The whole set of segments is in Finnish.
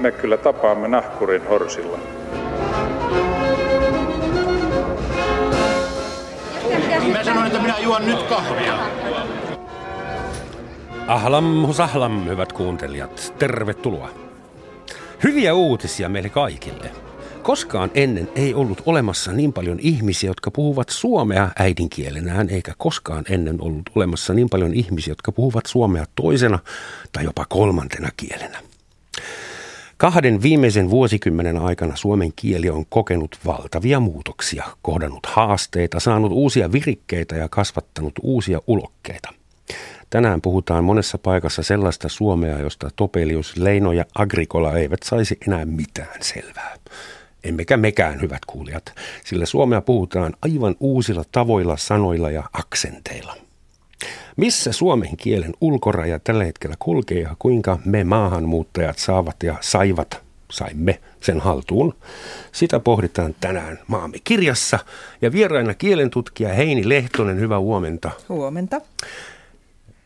me kyllä tapaamme nahkurin horsilla. Mä sanoin, että minä juon nyt kahvia. Ahlam husahlam, hyvät kuuntelijat. Tervetuloa. Hyviä uutisia meille kaikille. Koskaan ennen ei ollut olemassa niin paljon ihmisiä, jotka puhuvat suomea äidinkielenään, eikä koskaan ennen ollut olemassa niin paljon ihmisiä, jotka puhuvat suomea toisena tai jopa kolmantena kielenä. Kahden viimeisen vuosikymmenen aikana suomen kieli on kokenut valtavia muutoksia, kohdannut haasteita, saanut uusia virikkeitä ja kasvattanut uusia ulokkeita. Tänään puhutaan monessa paikassa sellaista Suomea, josta Topelius, Leino ja Agrikola eivät saisi enää mitään selvää. Emmekä mekään, hyvät kuulijat, sillä Suomea puhutaan aivan uusilla tavoilla, sanoilla ja aksenteilla. Missä suomen kielen ulkoraja tällä hetkellä kulkee ja kuinka me maahanmuuttajat saavat ja saivat, saimme sen haltuun? Sitä pohditaan tänään maamme kirjassa ja vieraina kielentutkija Heini Lehtonen, hyvää huomenta. Huomenta.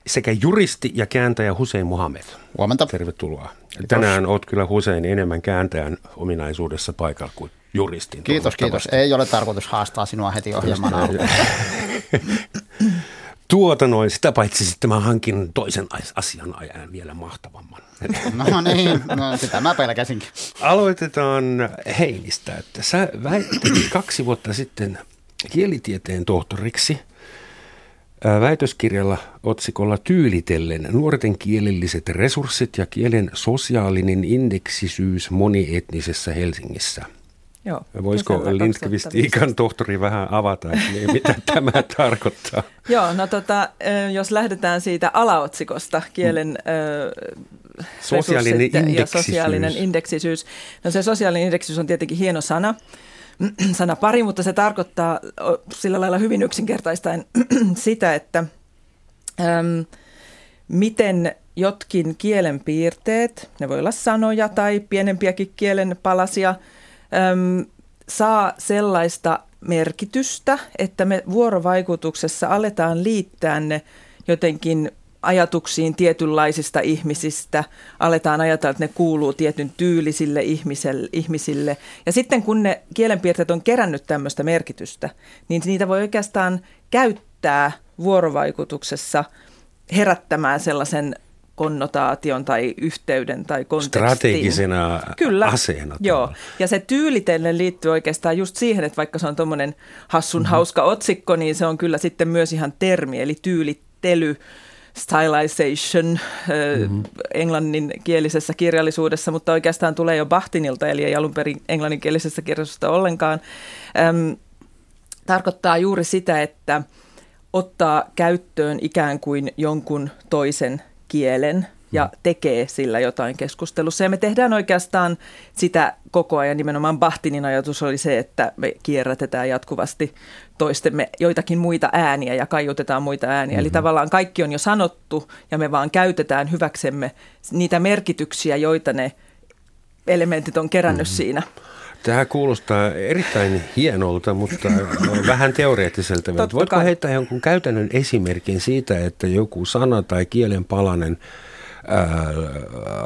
Sekä juristi ja kääntäjä Hussein Muhammed. Huomenta. Tervetuloa. Tänään olet kyllä Hussein enemmän kääntäjän ominaisuudessa paikalla kuin juristin. Kiitos, kiitos. Ei ole tarkoitus haastaa sinua heti ohjelman alkuun. Tuota noin, sitä paitsi sitten mä hankin toisen asianajan vielä mahtavamman. No niin, no, sitä mä pelkäsinkin. Aloitetaan Heinistä, että sä väittelit kaksi vuotta sitten kielitieteen tohtoriksi väitöskirjalla otsikolla Tyylitellen nuorten kielelliset resurssit ja kielen sosiaalinen indeksisyys monietnisessä Helsingissä – Joo, Voisiko Lindqvistiikan tohtori vähän avata, että mitä tämä tarkoittaa? Joo, no tota, jos lähdetään siitä alaotsikosta, kielen mm. sosiaalinen indeksisyys. ja sosiaalinen indeksisyys. No se sosiaalinen indeksisyys on tietenkin hieno sana, sana pari, mutta se tarkoittaa sillä lailla hyvin yksinkertaistaen sitä, että äm, miten jotkin kielen piirteet, ne voi olla sanoja tai pienempiäkin kielen palasia – äm, saa sellaista merkitystä, että me vuorovaikutuksessa aletaan liittää ne jotenkin ajatuksiin tietynlaisista ihmisistä, aletaan ajatella, että ne kuuluu tietyn tyylisille ihmisille. Ja sitten kun ne kielenpiirteet on kerännyt tämmöistä merkitystä, niin niitä voi oikeastaan käyttää vuorovaikutuksessa herättämään sellaisen konnotaation tai yhteyden tai kontekstin. Strategisena Kyllä, aseena. Joo, ja se tyylitellen liittyy oikeastaan just siihen, että vaikka se on tuommoinen hassun mm-hmm. hauska otsikko, niin se on kyllä sitten myös ihan termi, eli tyylittely, stylization mm-hmm. englanninkielisessä kirjallisuudessa, mutta oikeastaan tulee jo Bachtinilta, eli ei alun perin englanninkielisessä kirjallisuudessa ollenkaan. Öm, tarkoittaa juuri sitä, että ottaa käyttöön ikään kuin jonkun toisen kielen ja mm. tekee sillä jotain keskustelussa. Ja me tehdään oikeastaan sitä koko ajan. Nimenomaan Bahtinin ajatus oli se, että me kierrätetään jatkuvasti toistemme joitakin muita ääniä ja kaiutetaan muita ääniä. Mm-hmm. Eli tavallaan kaikki on jo sanottu ja me vaan käytetään hyväksemme niitä merkityksiä, joita ne elementit on kerännyt mm-hmm. siinä. Tämä kuulostaa erittäin hienolta, mutta vähän teoreettiselta. Voitko kai. heittää jonkun käytännön esimerkin siitä, että joku sana tai kielen palanen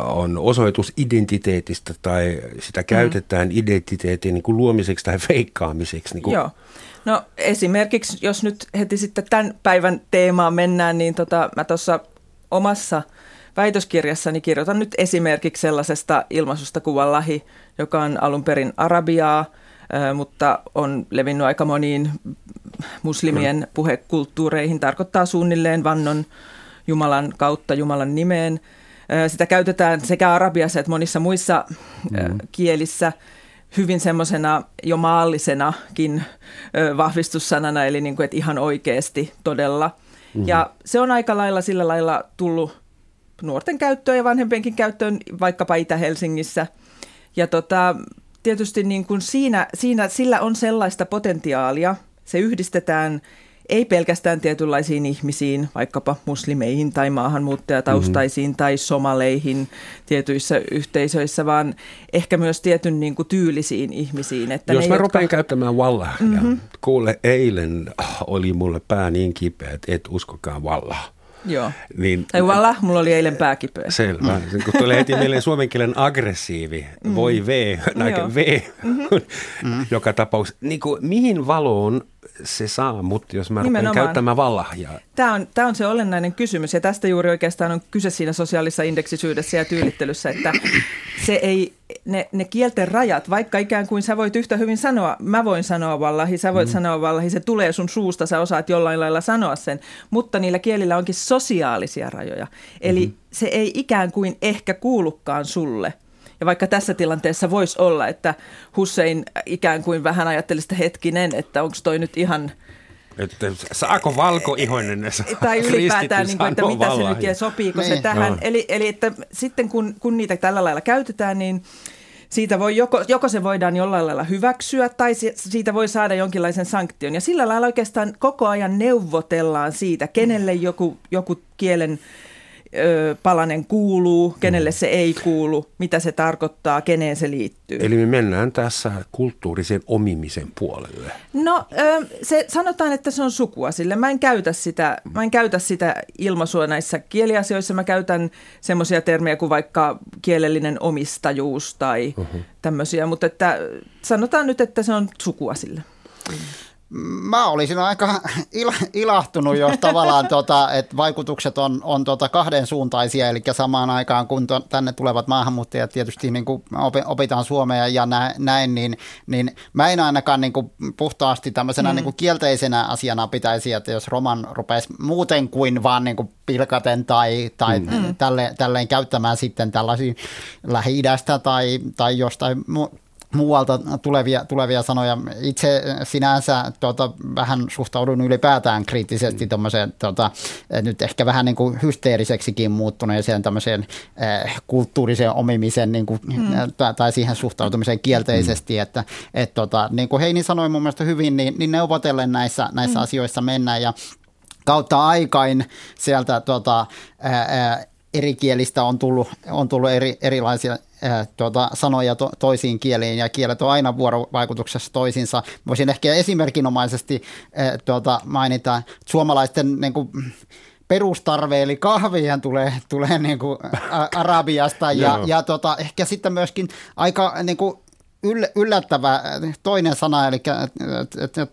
on osoitus identiteetistä tai sitä käytetään mm. identiteetin niin kuin luomiseksi tai feikkaamiseksi? Niin kuin. Joo. No esimerkiksi, jos nyt heti sitten tämän päivän teemaan mennään, niin tota, mä tuossa omassa – väitöskirjassani kirjoitan nyt esimerkiksi sellaisesta ilmaisusta kuin wallahi, joka on alun perin arabiaa, mutta on levinnyt aika moniin muslimien puhekulttuureihin. Tarkoittaa suunnilleen vannon Jumalan kautta Jumalan nimeen. Sitä käytetään sekä arabiassa että monissa muissa mm. kielissä hyvin semmoisena jo maallisenakin vahvistussanana, eli niin kuin, että ihan oikeasti todella. Mm. Ja se on aika lailla sillä lailla tullut nuorten käyttöön ja vanhempienkin käyttöön vaikkapa Itä-Helsingissä. Ja tota, tietysti niin kuin siinä, siinä, sillä on sellaista potentiaalia, se yhdistetään ei pelkästään tietynlaisiin ihmisiin, vaikkapa muslimeihin tai maahanmuuttajataustaisiin mm-hmm. tai somaleihin tietyissä yhteisöissä, vaan ehkä myös tietyn niin kuin, tyylisiin ihmisiin. Että Jos ne, mä jotka... rupean käyttämään vallaa, mm-hmm. kuule eilen oli mulle pää niin kipeä, että et uskokaan vallaa. Joo. Niin, Tai voilà, mulla oli eilen pääkipeä. Selvä. Mm. Kun tulee heti mieleen suomen kielen aggressiivi, mm. voi V, näkö V, mm-hmm. joka tapaus. Niin kuin, mihin valoon se saa mut, jos mä rupean käyttämään vallahjaa? Tämä on, tämä on se olennainen kysymys ja tästä juuri oikeastaan on kyse siinä sosiaalisessa indeksisyydessä ja tyylittelyssä, että se ei, ne, ne kielten rajat, vaikka ikään kuin sä voit yhtä hyvin sanoa, mä voin sanoa vallahi, sä voit mm. sanoa vallahi, se tulee sun suusta, sä osaat jollain lailla sanoa sen, mutta niillä kielillä onkin sosiaalisia rajoja. Eli mm-hmm. se ei ikään kuin ehkä kuulukaan sulle – ja vaikka tässä tilanteessa voisi olla, että Hussein ikään kuin vähän ajattelisi sitä hetkinen, että onko toi nyt ihan... Että saako valkoihoinen Tai ylipäätään, niin kuin, että mitä se nyt ja sopiiko niin. se tähän. No. Eli, eli että sitten kun, kun niitä tällä lailla käytetään, niin siitä voi joko, joko se voidaan jollain lailla hyväksyä tai siitä voi saada jonkinlaisen sanktion. Ja sillä lailla oikeastaan koko ajan neuvotellaan siitä, kenelle joku, joku kielen ö, palanen kuuluu, kenelle se ei kuulu, mitä se tarkoittaa, keneen se liittyy. Eli me mennään tässä kulttuurisen omimisen puolelle. No ö, se, sanotaan, että se on sukua sille. Mä en käytä sitä, mä en käytä sitä ilmaisua näissä kieliasioissa. Mä käytän semmoisia termejä kuin vaikka kielellinen omistajuus tai uh-huh. tämmöisiä, mutta että, sanotaan nyt, että se on sukua sille. Mä olisin aika il- ilahtunut, jos tavallaan tota, että vaikutukset on, on tota kahden suuntaisia, eli samaan aikaan kun to, tänne tulevat maahanmuuttajat tietysti niin kuin opitaan suomea ja näin, niin, niin mä en ainakaan niin kuin puhtaasti tämmöisenä mm. niin kuin kielteisenä asiana pitäisi, että jos roman rupesi muuten kuin vaan niin kuin pilkaten tai, tai mm. tälle, tälleen käyttämään sitten tällaisia lähi tai, tai jostain mu- muualta tulevia, tulevia sanoja. Itse sinänsä tuota, vähän suhtaudun ylipäätään kriittisesti mm. tuommoiseen tuota, nyt ehkä vähän niin kuin hysteeriseksikin muuttuneeseen tämmöiseen äh, kulttuuriseen omimisen niin kuin, mm. tai, tai siihen suhtautumiseen kielteisesti, mm. että et, tuota, niin kuin Heini sanoi mun mielestä hyvin, niin, niin neuvotellen näissä, näissä mm. asioissa mennään ja kautta aikain sieltä tuota, ää, eri kielistä on tullut, on tullut eri, erilaisia äh, tuota, sanoja to, toisiin kieliin ja kielet on aina vuorovaikutuksessa toisiinsa. Voisin ehkä esimerkinomaisesti äh, tuota, mainita suomalaisten niin kuin, perustarve, eli kahvihan tulee, tulee niin kuin Arabiasta ja, ja tota, ehkä sitten myöskin aika niin kuin yllättävä toinen sana, eli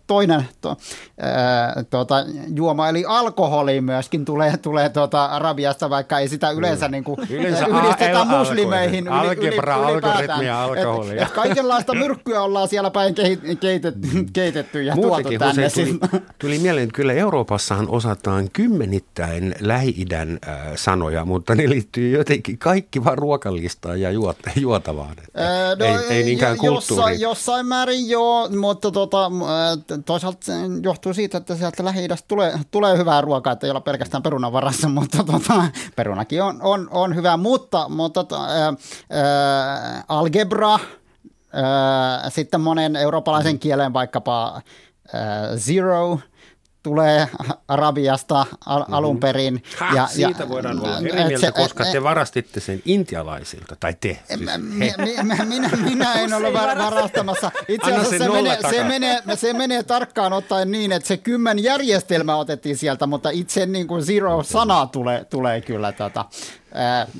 toinen to, ää, tuota, juoma, eli alkoholi myöskin tulee, tulee tuota Arabiasta, vaikka ei sitä yleensä, niin kuin, yleensä ylistetä a- muslimeihin. Algebra, yli, algoritmia, alkoholia. Et, et kaikenlaista myrkkyä ollaan siellä päin keitetty, keitetty ja Muutenkin, tuotu tänne. Tuli, tuli mieleen, että kyllä Euroopassahan osataan kymmenittäin Lähi-idän äh, sanoja, mutta ne liittyy jotenkin kaikki vaan ruokalistaan ja juot, juotavaan. Äh, no, ei, ei niinkään kulttuuri. Jossain, jossain määrin joo, mutta tota, toisaalta johtuu siitä, että sieltä lähi tulee, tulee hyvää ruokaa, että ei olla pelkästään perunan varassa, mutta tota, perunakin on, on, on hyvä, mutta, mutta ää, ää, algebra, ää, sitten monen eurooppalaisen kielen vaikkapa ää, zero – tulee Arabiasta al- mm-hmm. alun perin. Ha, ja, siitä ja, voidaan olla eri mieltä, se, koska te varastitte sen intialaisilta, tai te. Siis minä, minä, minä en ole varastamassa. Itse asiassa se, menee, se, menee, se menee tarkkaan ottaen niin, että se kymmen järjestelmä otettiin sieltä, mutta itse niin kuin zero-sana tulee, tulee kyllä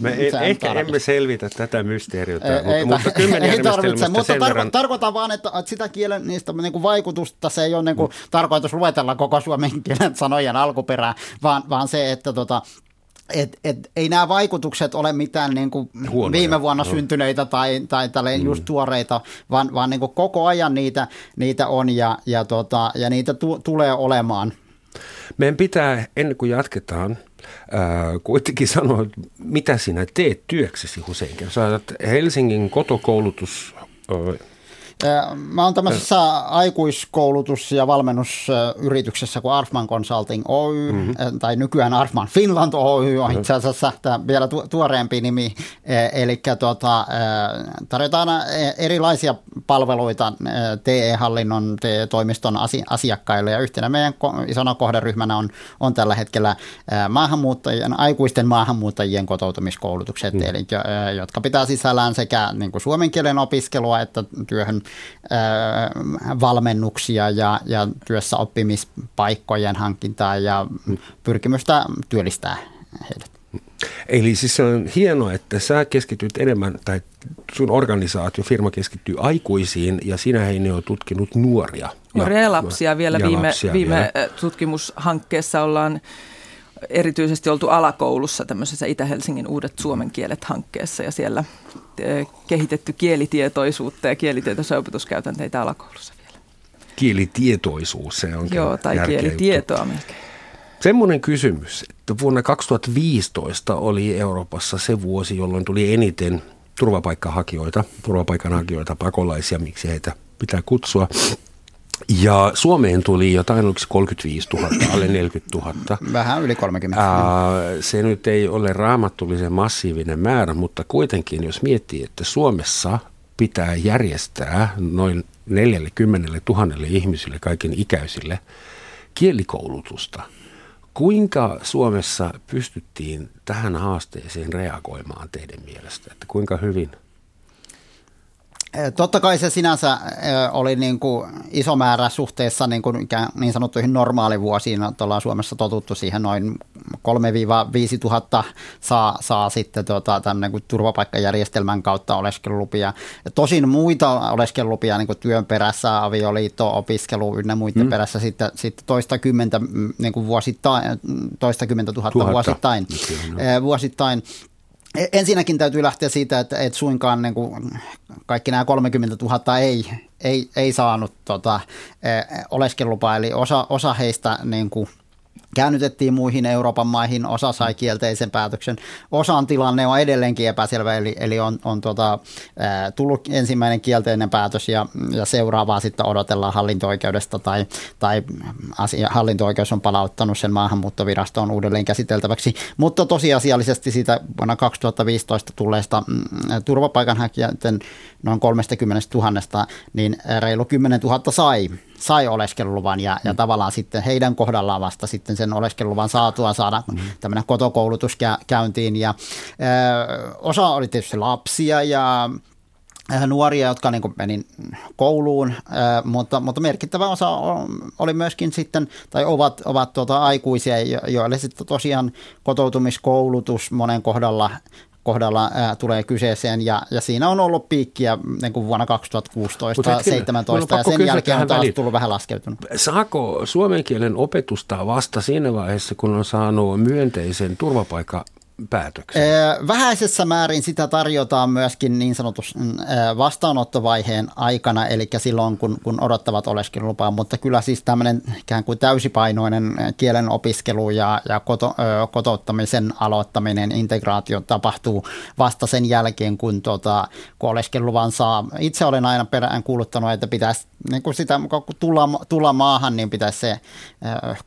me ei, ehkä tarvitse. emme selvitä tätä mysteeriota, ei, mutta, ei, mutta kymmenen ei tarvitse, mutta tarko- verran... tarkoitan vaan, että, että sitä kielen niistä niin kuin vaikutusta, se ei ole niin kuin, mm. tarkoitus luetella koko suomen kielen sanojen alkuperää, vaan, vaan se, että tota, et, et, ei nämä vaikutukset ole mitään niin kuin viime vuonna no. syntyneitä tai, tai mm. just tuoreita, vaan, vaan niin kuin koko ajan niitä, niitä on ja, ja, tota, ja niitä tu, tulee olemaan. Meidän pitää, ennen kuin jatketaan, ää, kuitenkin sanoa, mitä sinä teet työksesi Huseinkin. Sä Helsingin kotokoulutus Mä oon tämmöisessä aikuiskoulutus- ja valmennusyrityksessä kuin Arfman Consulting Oy, mm-hmm. tai nykyään Arfman Finland Oy on itse asiassa tämä vielä tu- tuoreempi nimi. Eli tuota, tarjotaan erilaisia palveluita TE-hallinnon, TE-toimiston asiakkaille, ja yhtenä meidän isona kohderyhmänä on, on tällä hetkellä maahanmuuttajien, aikuisten maahanmuuttajien kotoutumiskoulutukset, mm. eli jotka pitää sisällään sekä niin kuin suomen kielen opiskelua että työhön valmennuksia ja, ja työssä oppimispaikkojen hankintaa ja pyrkimystä työllistää heidät. Eli siis se on hienoa, että sä keskityt enemmän, tai sun organisaatio, firma keskittyy aikuisiin, ja sinä ei ole tutkinut nuoria. Nuoria ja lapsia vielä ja viime, lapsia viime vielä. tutkimushankkeessa ollaan erityisesti oltu alakoulussa tämmöisessä Itä-Helsingin uudet suomen kielet hankkeessa ja siellä kehitetty kielitietoisuutta ja kielitietoisia opetuskäytänteitä alakoulussa vielä. Kielitietoisuus, se on Joo, tai kielitietoa juttu. melkein. Semmoinen kysymys, että vuonna 2015 oli Euroopassa se vuosi, jolloin tuli eniten turvapaikkahakijoita, turvapaikanhakijoita, pakolaisia, miksi heitä pitää kutsua. Ja Suomeen tuli jotain, oliko 35 000, alle 40 000. Vähän yli 30 000. Ää, se nyt ei ole raamattullisen massiivinen määrä, mutta kuitenkin jos miettii, että Suomessa pitää järjestää noin 40 000 ihmisille, kaiken ikäisille, kielikoulutusta. Kuinka Suomessa pystyttiin tähän haasteeseen reagoimaan teidän mielestä? Että kuinka hyvin – Totta kai se sinänsä oli niin kuin iso määrä suhteessa niin, kuin niin sanottuihin normaalivuosiin. Ollaan Suomessa totuttu siihen noin 3-5 tuhatta saa, saa sitten tota, tämän niin kuin turvapaikkajärjestelmän kautta oleskelulupia. Tosin muita oleskelulupia niin kuin työn perässä, avioliitto, opiskelu ynnä muiden hmm. perässä sitten, sitten toista kymmentä, mm, niin kuin vuosittain, toista kymmentä tuhatta, tuhatta. vuosittain. vuosittain Ensinnäkin täytyy lähteä siitä, että, että suinkaan niin kuin kaikki nämä 30 000 ei, ei, ei saanut tota, oleskelulupaa, eli osa, osa heistä niin kuin – käännytettiin muihin Euroopan maihin, osa sai kielteisen päätöksen. Osan tilanne on edelleenkin epäselvä, eli, eli on, on tota, tullut ensimmäinen kielteinen päätös ja, ja seuraavaa sitten odotellaan hallinto-oikeudesta tai, tai asia, hallinto-oikeus on palauttanut sen maahanmuuttovirastoon uudelleen käsiteltäväksi. Mutta tosiasiallisesti siitä vuonna 2015 tulleesta mm, turvapaikanhakijoiden noin 30 000, niin reilu 10 000 sai sai oleskeluluvan ja, ja mm. tavallaan sitten heidän kohdallaan vasta sitten sen oleskeluluvan saatua saada mm. tämmöinen kotokoulutus käyntiin ja ö, osa oli tietysti lapsia ja nuoria, jotka niin meni kouluun, mutta, mutta merkittävä osa oli myöskin sitten, tai ovat, ovat tuota aikuisia, joille sitten tosiaan kotoutumiskoulutus monen kohdalla kohdalla ää, tulee kyseeseen ja, ja siinä on ollut piikkiä niin kuin vuonna 2016 2017 ja sen jälkeen on taas väliin. tullut vähän laskeutunut. Saako suomen kielen opetusta vasta siinä vaiheessa, kun on saanut myönteisen turvapaikka päätöksen? Vähäisessä määrin sitä tarjotaan myöskin niin sanotus mm, vastaanottovaiheen aikana, eli silloin kun, kun odottavat oleskelulupaa, mutta kyllä siis tämmöinen ikään kuin täysipainoinen kielen opiskelu ja, ja koto, kotouttamisen aloittaminen, integraatio tapahtuu vasta sen jälkeen, kun, tota, kun oleskeluluvan saa. Itse olen aina perään kuuluttanut, että pitäisi niin kun sitä, kun tulla, tulla maahan, niin pitäisi se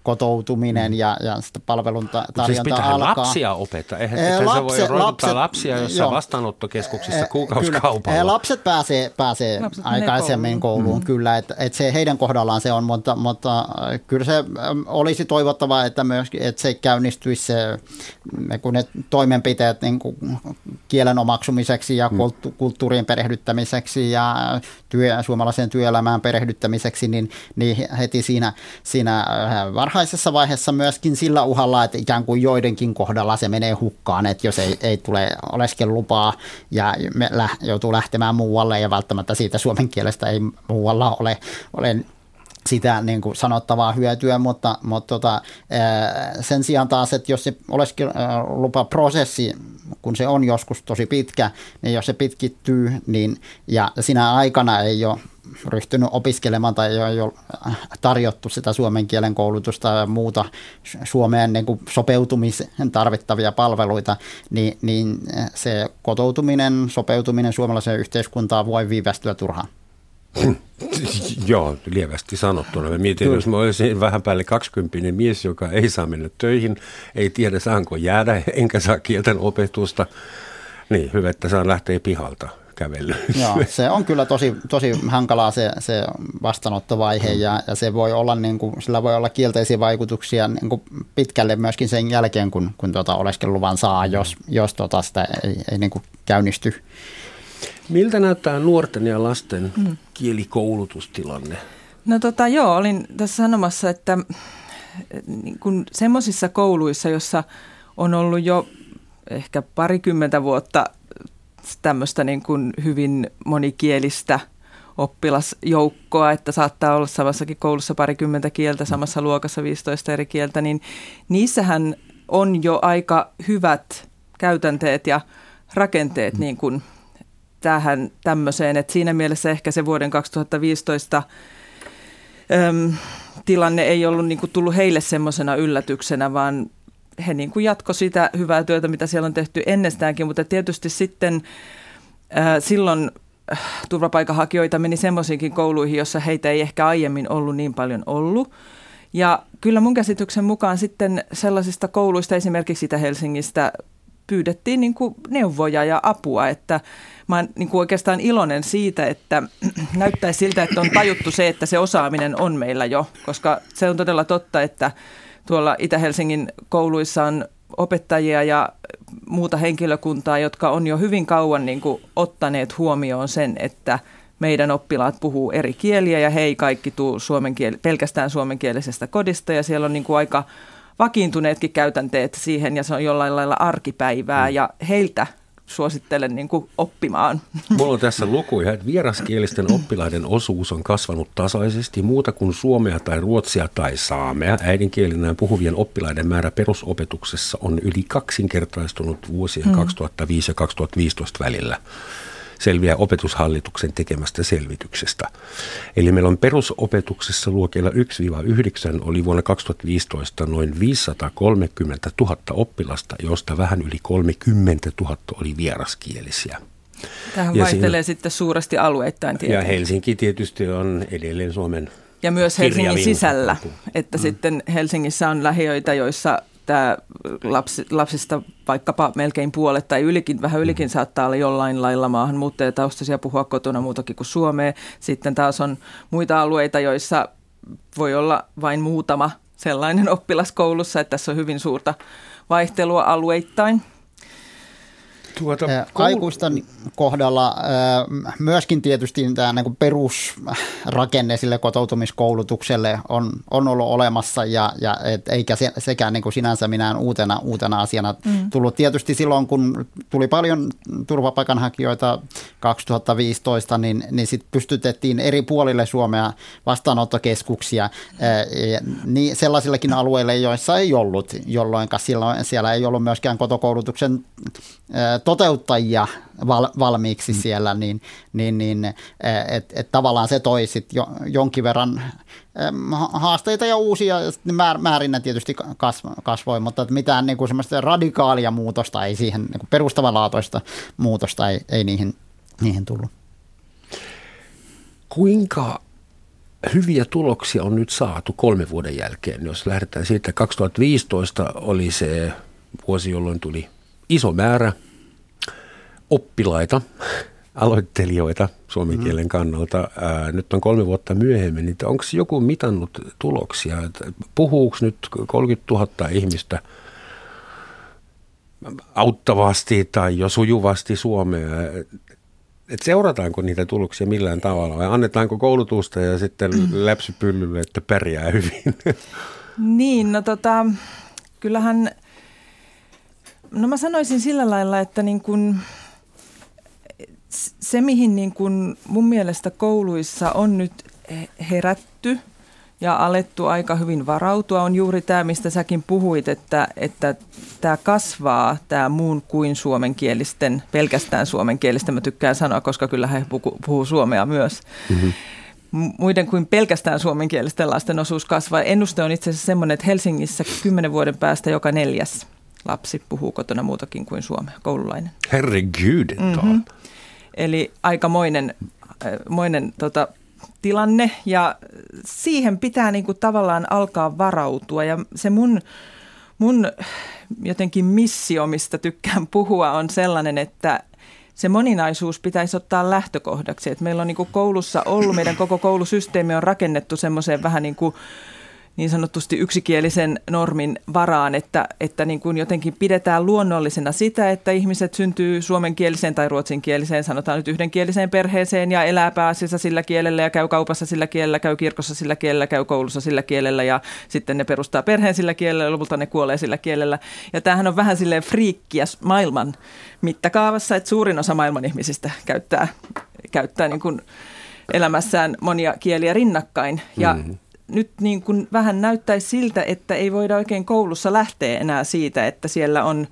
kotoutuminen ja, ja sitä palvelun tarjonta siis alkaa. lapsia opettaa eihän e, lapse, se voi lapset, lapsia jossain joo. vastaanottokeskuksissa kuukausikaupalla. Lapset pääsee, pääsee lapset aikaisemmin kouluun, kouluun mm. kyllä, että, että se heidän kohdallaan se on, mutta, mutta kyllä se olisi toivottavaa, että, myös, että se käynnistyisi se, kun ne toimenpiteet niin kuin kielen omaksumiseksi ja mm. kulttuurien perehdyttämiseksi ja työ, suomalaisen työelämään perehdyttämiseksi, niin, niin heti siinä, siinä varhaisessa vaiheessa myöskin sillä uhalla, että ikään kuin joidenkin kohdalla se menee hukkaan, että jos ei, ei tule oleskelulupaa ja me lä, joutuu lähtemään muualle ja välttämättä siitä suomen kielestä ei muualla ole, ole sitä niin kuin sanottavaa hyötyä, mutta, mutta tota, sen sijaan taas, että jos se oleskelulupaprosessi, kun se on joskus tosi pitkä, niin jos se pitkittyy, niin ja siinä aikana ei ole ryhtynyt opiskelemaan tai ei ole tarjottu sitä suomen kielen koulutusta ja muuta Suomeen niin kuin sopeutumiseen tarvittavia palveluita, niin, niin se kotoutuminen, sopeutuminen suomalaiseen yhteiskuntaan voi viivästyä turhaan. Joo, lievästi sanottuna. Mä mietin, Kyllä. jos mä olisin vähän päälle 20 mies, joka ei saa mennä töihin, ei tiedä saanko jäädä, enkä saa kielten opetusta. Niin, hyvä, että saan lähteä pihalta kävely. Joo, se on kyllä tosi, tosi hankalaa se, se vastaanottovaihe ja, ja se voi olla, niin kuin, sillä voi olla kielteisiä vaikutuksia niin kuin pitkälle myöskin sen jälkeen, kun, kun tuota oleskeluluvan saa, jos, jos tuota sitä ei, ei niin kuin käynnisty Miltä näyttää nuorten ja lasten mm. kielikoulutustilanne? No tota joo, olin tässä sanomassa, että niin kun semmoisissa kouluissa, jossa on ollut jo ehkä parikymmentä vuotta tämmöistä niin kuin hyvin monikielistä oppilasjoukkoa, että saattaa olla samassakin koulussa parikymmentä kieltä, samassa luokassa 15 eri kieltä, niin niissähän on jo aika hyvät käytänteet ja rakenteet niin kuin tähän tämmöiseen, että siinä mielessä ehkä se vuoden 2015 äm, tilanne ei ollut niin kuin tullut heille semmoisena yllätyksenä, vaan he niin kuin jatko sitä hyvää työtä, mitä siellä on tehty ennestäänkin, mutta tietysti sitten ää, silloin äh, turvapaikanhakijoita meni semmoisiinkin kouluihin, jossa heitä ei ehkä aiemmin ollut niin paljon ollut. Ja kyllä mun käsityksen mukaan sitten sellaisista kouluista, esimerkiksi sitä Helsingistä, pyydettiin niin kuin neuvoja ja apua, että mä oon niin kuin oikeastaan iloinen siitä, että näyttäisi siltä, että on tajuttu se, että se osaaminen on meillä jo, koska se on todella totta, että tuolla Itä-Helsingin kouluissa on opettajia ja muuta henkilökuntaa, jotka on jo hyvin kauan niin kuin ottaneet huomioon sen, että meidän oppilaat puhuu eri kieliä ja he ei kaikki tule suomen kiel- pelkästään suomenkielisestä kodista ja siellä on niin kuin aika vakiintuneetkin käytänteet siihen ja se on jollain lailla arkipäivää mm. ja heiltä suosittelen niin kuin oppimaan. Mulla on tässä lukuja, että vieraskielisten oppilaiden osuus on kasvanut tasaisesti muuta kuin suomea tai ruotsia tai saamea. Äidinkielinään puhuvien oppilaiden määrä perusopetuksessa on yli kaksinkertaistunut vuosien mm. 2005 ja 2015 välillä selviää opetushallituksen tekemästä selvityksestä. Eli meillä on perusopetuksessa luokilla 1-9 oli vuonna 2015 noin 530 000 oppilasta, josta vähän yli 30 000 oli vieraskielisiä. Tähän ja vaihtelee siinä, sitten suuresti alueittain tietenkin. Ja Helsinki tietysti on edelleen Suomen ja myös Helsingin sisällä, että mm. sitten Helsingissä on lähiöitä, joissa tämä lapsi, lapsista vaikkapa melkein puolet tai ylikin, vähän ylikin mm. saattaa olla jollain lailla maahanmuuttajataustaisia puhua kotona muutakin kuin Suomeen. Sitten taas on muita alueita, joissa voi olla vain muutama sellainen oppilaskoulussa, että tässä on hyvin suurta vaihtelua alueittain. Tuota, Aikuisten kohdalla myöskin tietysti tämä niin perusrakenne sille kotoutumiskoulutukselle on, on ollut olemassa ja, ja et, eikä se, sekään niin kuin sinänsä minään uutena, uutena asiana mm. tullut. Tietysti silloin, kun tuli paljon turvapaikanhakijoita 2015, niin, niin sit pystytettiin eri puolille Suomea vastaanottokeskuksia niin sellaisillekin alueille, joissa ei ollut, jolloin silloin siellä ei ollut myöskään kotokoulutuksen toteuttajia val, valmiiksi mm. siellä, niin, niin, niin että et tavallaan se toi sit jo, jonkin verran haasteita ja uusia, määr, määrinnä tietysti kasvoi, mutta mitään niin kuin semmoista radikaalia muutosta ei siihen, niin kuin perustavanlaatoista muutosta ei, ei niihin, niihin tullut. Kuinka hyviä tuloksia on nyt saatu kolme vuoden jälkeen, jos lähdetään siitä, että 2015 oli se vuosi, jolloin tuli iso määrä oppilaita, aloittelijoita suomen mm-hmm. kielen kannalta. Ää, nyt on kolme vuotta myöhemmin, niin onko joku mitannut tuloksia? Puhuuko nyt 30 000 ihmistä auttavasti tai jo sujuvasti suomea? Et seurataanko niitä tuloksia millään tavalla vai annetaanko koulutusta ja sitten mm. läpsypyllylle, että pärjää hyvin? Niin, no tota, kyllähän, no mä sanoisin sillä lailla, että niin kun, se, mihin niin kuin mun mielestä kouluissa on nyt herätty ja alettu aika hyvin varautua, on juuri tämä, mistä säkin puhuit, että, että tämä kasvaa, tämä muun kuin suomenkielisten, pelkästään suomenkielistä mä tykkään sanoa, koska kyllä he puhuu suomea myös. Mm-hmm muiden kuin pelkästään suomenkielisten lasten osuus kasvaa. Ennuste on itse asiassa semmoinen, että Helsingissä kymmenen vuoden päästä joka neljäs lapsi puhuu kotona muutakin kuin suomea, koululainen. Herregud, mm-hmm. Eli aikamoinen äh, moinen, tota, tilanne ja siihen pitää niin kuin tavallaan alkaa varautua ja se mun, mun jotenkin missio, mistä tykkään puhua, on sellainen, että se moninaisuus pitäisi ottaa lähtökohdaksi. Et meillä on niin kuin koulussa ollut, meidän koko koulusysteemi on rakennettu semmoiseen vähän niin kuin niin sanotusti yksikielisen normin varaan, että, että niin kuin jotenkin pidetään luonnollisena sitä, että ihmiset syntyy suomenkieliseen tai ruotsinkieliseen, sanotaan nyt yhdenkieliseen perheeseen ja elää pääasiassa sillä kielellä ja käy kaupassa sillä kielellä, käy kirkossa sillä kielellä, käy koulussa sillä kielellä ja sitten ne perustaa perheen sillä kielellä ja lopulta ne kuolee sillä kielellä. Ja tämähän on vähän silleen friikkiä maailman mittakaavassa, että suurin osa maailman ihmisistä käyttää, käyttää niin kuin elämässään monia kieliä rinnakkain. Ja mm-hmm nyt niin kuin vähän näyttäisi siltä, että ei voida oikein koulussa lähteä enää siitä, että siellä on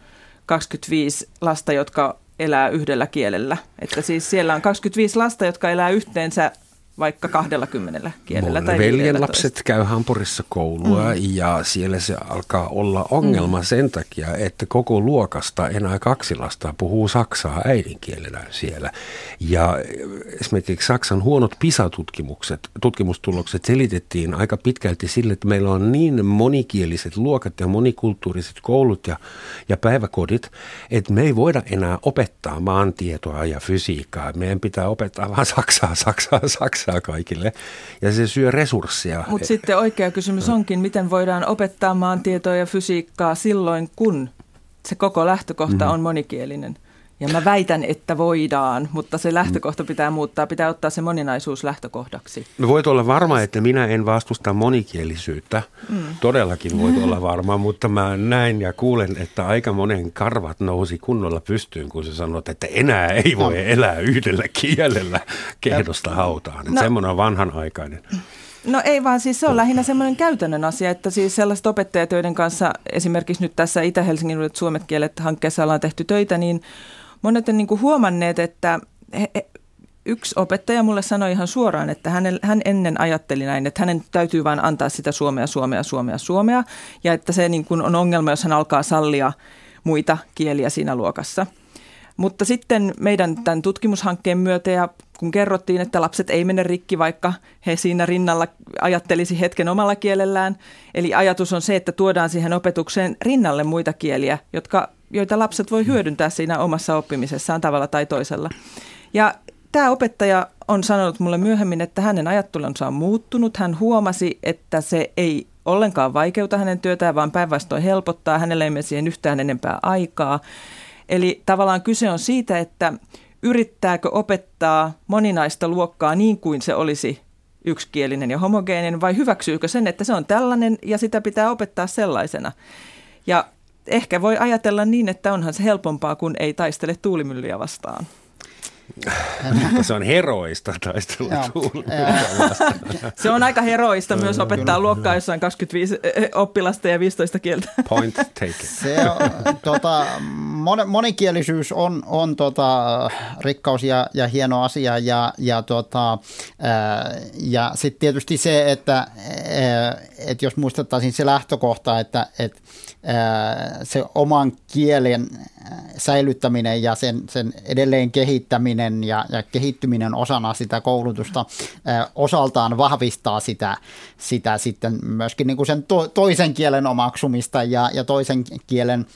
25 lasta, jotka elää yhdellä kielellä. Että siis siellä on 25 lasta, jotka elää yhteensä vaikka 20 kielellä Mun tai veljen lapset käy Hampurissa koulua mm. ja siellä se alkaa olla ongelma mm. sen takia, että koko luokasta enää kaksi lasta puhuu saksaa äidinkielenä siellä. Ja esimerkiksi Saksan huonot PISA-tutkimukset, tutkimustulokset selitettiin aika pitkälti sille, että meillä on niin monikieliset luokat ja monikulttuuriset koulut ja, ja päiväkodit, että me ei voida enää opettaa maantietoa ja fysiikkaa. Meidän pitää opettaa vain saksaa, saksaa, saksaa maksaa kaikille ja se syö resursseja. Mutta sitten oikea kysymys onkin, miten voidaan opettaa maantietoa ja fysiikkaa silloin, kun se koko lähtökohta mm-hmm. on monikielinen. Ja mä väitän, että voidaan, mutta se lähtökohta pitää muuttaa. Pitää ottaa se moninaisuus lähtökohdaksi. No voit olla varma, että minä en vastusta monikielisyyttä. Mm. Todellakin voit olla varma, mutta mä näin ja kuulen, että aika monen karvat nousi kunnolla pystyyn, kun sä sanot, että enää ei voi no. elää yhdellä kielellä kehdosta hautaan. No. Semmoinen on vanhanaikainen. No ei vaan siis se on lähinnä semmoinen käytännön asia, että siis sellaiset opettajat, joiden kanssa esimerkiksi nyt tässä Itä-Helsingin uudet suomet kielet hankkeessa ollaan tehty töitä, niin monet on niin kuin huomanneet, että he, yksi opettaja mulle sanoi ihan suoraan, että hän, hän ennen ajatteli näin, että hänen täytyy vain antaa sitä suomea, suomea, suomea, suomea. Ja että se niin kuin on ongelma, jos hän alkaa sallia muita kieliä siinä luokassa. Mutta sitten meidän tämän tutkimushankkeen myötä ja kun kerrottiin, että lapset ei mene rikki, vaikka he siinä rinnalla ajattelisi hetken omalla kielellään. Eli ajatus on se, että tuodaan siihen opetukseen rinnalle muita kieliä, jotka joita lapset voi hyödyntää siinä omassa oppimisessaan tavalla tai toisella. Ja tämä opettaja on sanonut mulle myöhemmin, että hänen ajattelunsa on muuttunut. Hän huomasi, että se ei ollenkaan vaikeuta hänen työtään, vaan päinvastoin helpottaa. Hänelle ei mene siihen yhtään enempää aikaa. Eli tavallaan kyse on siitä, että yrittääkö opettaa moninaista luokkaa niin kuin se olisi yksikielinen ja homogeeninen, vai hyväksyykö sen, että se on tällainen ja sitä pitää opettaa sellaisena. Ja ehkä voi ajatella niin, että onhan se helpompaa, kun ei taistele tuulimyllyjä vastaan. Se on heroista taistella Se on aika heroista myös opettaa luokkaa, jossa on 25 oppilasta ja 15 kieltä. Point taken. Se on, tota, mon, monikielisyys on, on tota, rikkaus ja, ja hieno asia ja, ja, tota, ja sitten tietysti se, että, että jos muistettaisiin se lähtökohta, että, että se oman kielen säilyttäminen ja sen, sen edelleen kehittäminen ja, ja kehittyminen osana sitä koulutusta osaltaan vahvistaa sitä, sitä sitten myöskin niin kuin sen to, toisen kielen omaksumista ja, ja toisen kielen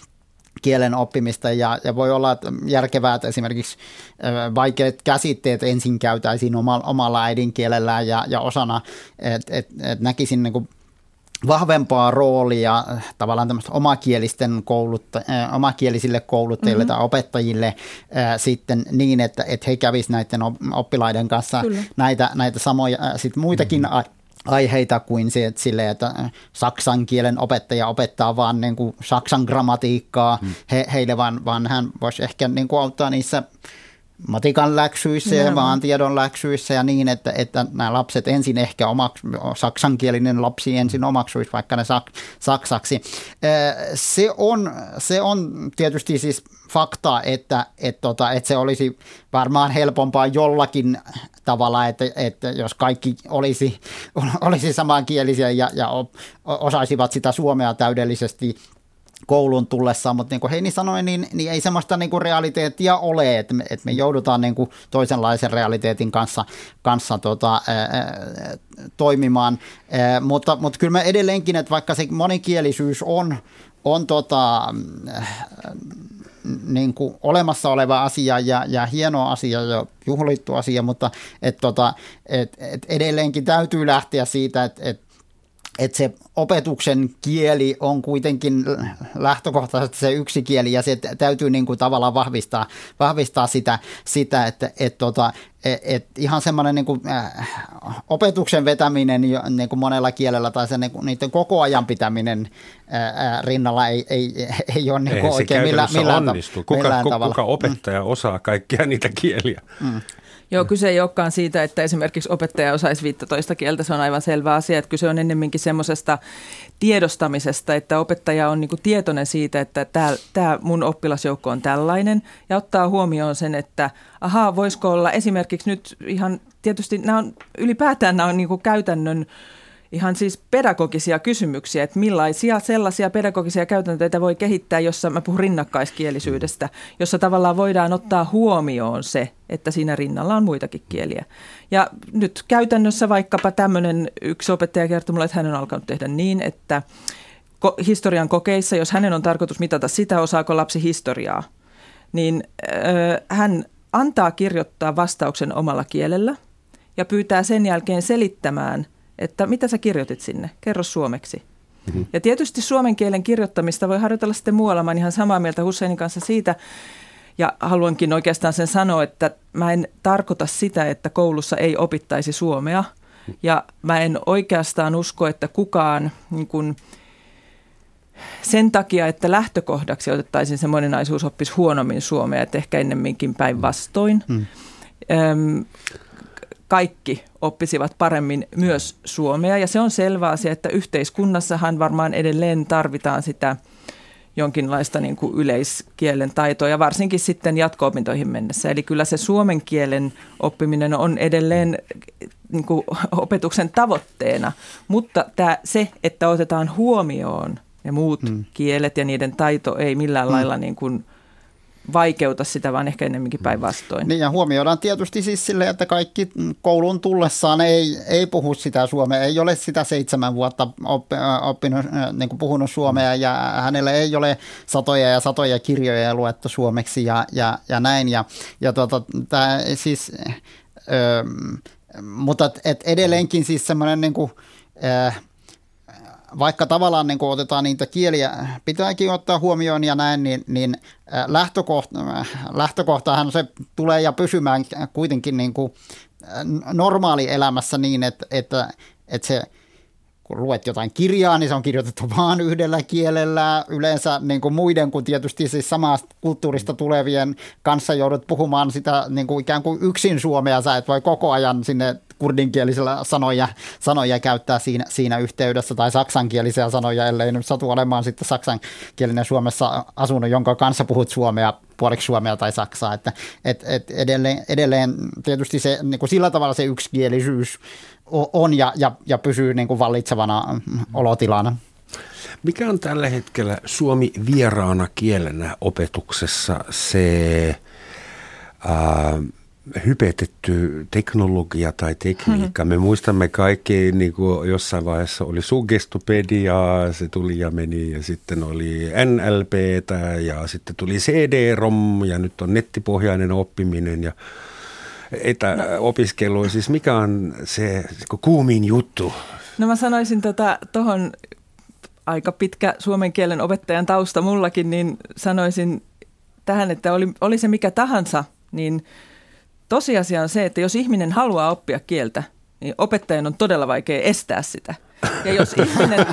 kielen oppimista. Ja, ja voi olla että järkevää, että esimerkiksi vaikeat käsitteet ensin käytäisiin omalla, äidinkielellään ja, ja osana, että et, et näkisin niin kuin vahvempaa roolia tavallaan tämmöistä omakielisten koulutta, äh, omakielisille kouluttajille mm-hmm. tai opettajille äh, sitten niin, että, että he kävisivät näiden oppilaiden kanssa Kyllä. näitä, näitä samoja äh, sit muitakin mm-hmm. aiheita kuin se, että, sille, että saksan kielen opettaja opettaa vaan niin kuin saksan grammatiikkaa mm. he, heille, vaan, vaan hän voisi ehkä niin kuin auttaa niissä matikan läksyissä ja maantiedon läksyissä ja niin, että, että nämä lapset ensin ehkä omaks, saksankielinen lapsi ensin omaksuisi vaikka ne sak, saksaksi. Se on, se on tietysti siis fakta, että, että, tota, että se olisi varmaan helpompaa jollakin tavalla, että, että jos kaikki olisi, olisi samankielisiä ja, ja osaisivat sitä suomea täydellisesti – koulun tullessaan, mutta niin kuin Heini sanoi, niin, niin ei semmoista niin kuin realiteettia ole, että me, että me joudutaan niin kuin toisenlaisen realiteetin kanssa, kanssa tota, ää, toimimaan, ää, mutta, mutta kyllä mä edelleenkin, että vaikka se monikielisyys on, on tota, niin kuin olemassa oleva asia ja, ja hieno asia ja juhlittu asia, mutta et, tota, et, et edelleenkin täytyy lähteä siitä, että et että se opetuksen kieli on kuitenkin lähtökohtaisesti se yksi kieli ja se täytyy niin kuin tavallaan vahvistaa, vahvistaa sitä, sitä että et tota, et, et ihan semmoinen niin kuin, äh, opetuksen vetäminen niin kuin monella kielellä tai se niin kuin, niiden koko ajan pitäminen äh, rinnalla ei, ei, ei ole niin ei oikein millään, millään, onnistu. Kuka, millään kuka, tavalla. Kuka opettaja mm. osaa kaikkia niitä kieliä? Mm. Joo, kyse ei olekaan siitä, että esimerkiksi opettaja osaisi 15 kieltä, se on aivan selvä asia, että kyse on ennemminkin semmoisesta tiedostamisesta, että opettaja on niin tietoinen siitä, että tämä, tämä mun oppilasjoukko on tällainen ja ottaa huomioon sen, että ahaa, voisiko olla esimerkiksi nyt ihan, tietysti nämä on, ylipäätään nämä on niin käytännön ihan siis pedagogisia kysymyksiä, että millaisia sellaisia pedagogisia käytäntöitä voi kehittää, jossa mä puhun rinnakkaiskielisyydestä, jossa tavallaan voidaan ottaa huomioon se, että siinä rinnalla on muitakin kieliä. Ja nyt käytännössä vaikkapa tämmöinen yksi opettaja kertoi mulle, että hän on alkanut tehdä niin, että historian kokeissa, jos hänen on tarkoitus mitata sitä, osaako lapsi historiaa, niin hän antaa kirjoittaa vastauksen omalla kielellä ja pyytää sen jälkeen selittämään – että mitä sä kirjoitit sinne, kerro suomeksi. Mm-hmm. Ja tietysti suomen kielen kirjoittamista voi harjoitella sitten muualla. Mä ihan samaa mieltä Husseinin kanssa siitä, ja haluankin oikeastaan sen sanoa, että mä en tarkoita sitä, että koulussa ei opittaisi suomea. Ja mä en oikeastaan usko, että kukaan niin kun, sen takia, että lähtökohdaksi otettaisiin se moninaisuus oppisi huonommin suomea, että ehkä ennemminkin päinvastoin. Mm. Öm, kaikki oppisivat paremmin myös suomea. Ja se on selvä asia, että yhteiskunnassahan varmaan edelleen tarvitaan sitä jonkinlaista niin kuin yleiskielen taitoa ja varsinkin sitten jatko-opintoihin mennessä. Eli kyllä se suomen kielen oppiminen on edelleen niin kuin opetuksen tavoitteena, mutta tämä, se, että otetaan huomioon ne muut hmm. kielet ja niiden taito ei millään hmm. lailla niin kuin – vaikeuta sitä, vaan ehkä enemmänkin päinvastoin. Niin ja huomioidaan tietysti siis sille, että kaikki koulun tullessaan ei, ei puhu sitä suomea, ei ole sitä seitsemän vuotta oppi, oppinut, niin kuin puhunut suomea ja hänellä ei ole satoja ja satoja kirjoja luettu suomeksi ja, ja, ja näin. Ja, ja tuota, tämä siis, ö, mutta et, edelleenkin siis semmoinen niin kuin, äh, vaikka tavallaan niin kuin otetaan niitä kieliä, pitääkin ottaa huomioon ja näin, niin, niin lähtökohta, lähtökohtahan se tulee ja pysymään kuitenkin niin kuin normaali elämässä niin, että, että, että se kun luet jotain kirjaa, niin se on kirjoitettu vain yhdellä kielellä. Yleensä niin kuin muiden kuin tietysti siis samasta kulttuurista tulevien kanssa joudut puhumaan sitä niin kuin ikään kuin yksin suomea. Sä et voi koko ajan sinne kurdinkielisellä sanoja, sanoja käyttää siinä, siinä yhteydessä tai saksankielisiä sanoja, ellei nyt satu olemaan sitten saksankielinen Suomessa asunut, jonka kanssa puhut suomea puoliksi suomea tai saksaa. Että, et, et edelleen, edelleen tietysti se, niin kuin sillä tavalla se yksikielisyys on ja, ja, ja pysyy niin kuin vallitsevana olotilana. Mikä on tällä hetkellä Suomi vieraana kielenä opetuksessa se... Ää, hypetetty teknologia tai tekniikka. Me muistamme kaikki, niin kuin jossain vaiheessa oli suggestopedia, se tuli ja meni, ja sitten oli NLP ja sitten tuli CD-ROM, ja nyt on nettipohjainen oppiminen, ja etäopiskelu. Siis mikä on se kuumin juttu? No mä sanoisin tuohon tota, aika pitkä suomen kielen opettajan tausta mullakin, niin sanoisin tähän, että oli, oli se mikä tahansa, niin – tosiasia on se, että jos ihminen haluaa oppia kieltä, niin opettajan on todella vaikea estää sitä. Ja jos ihminen,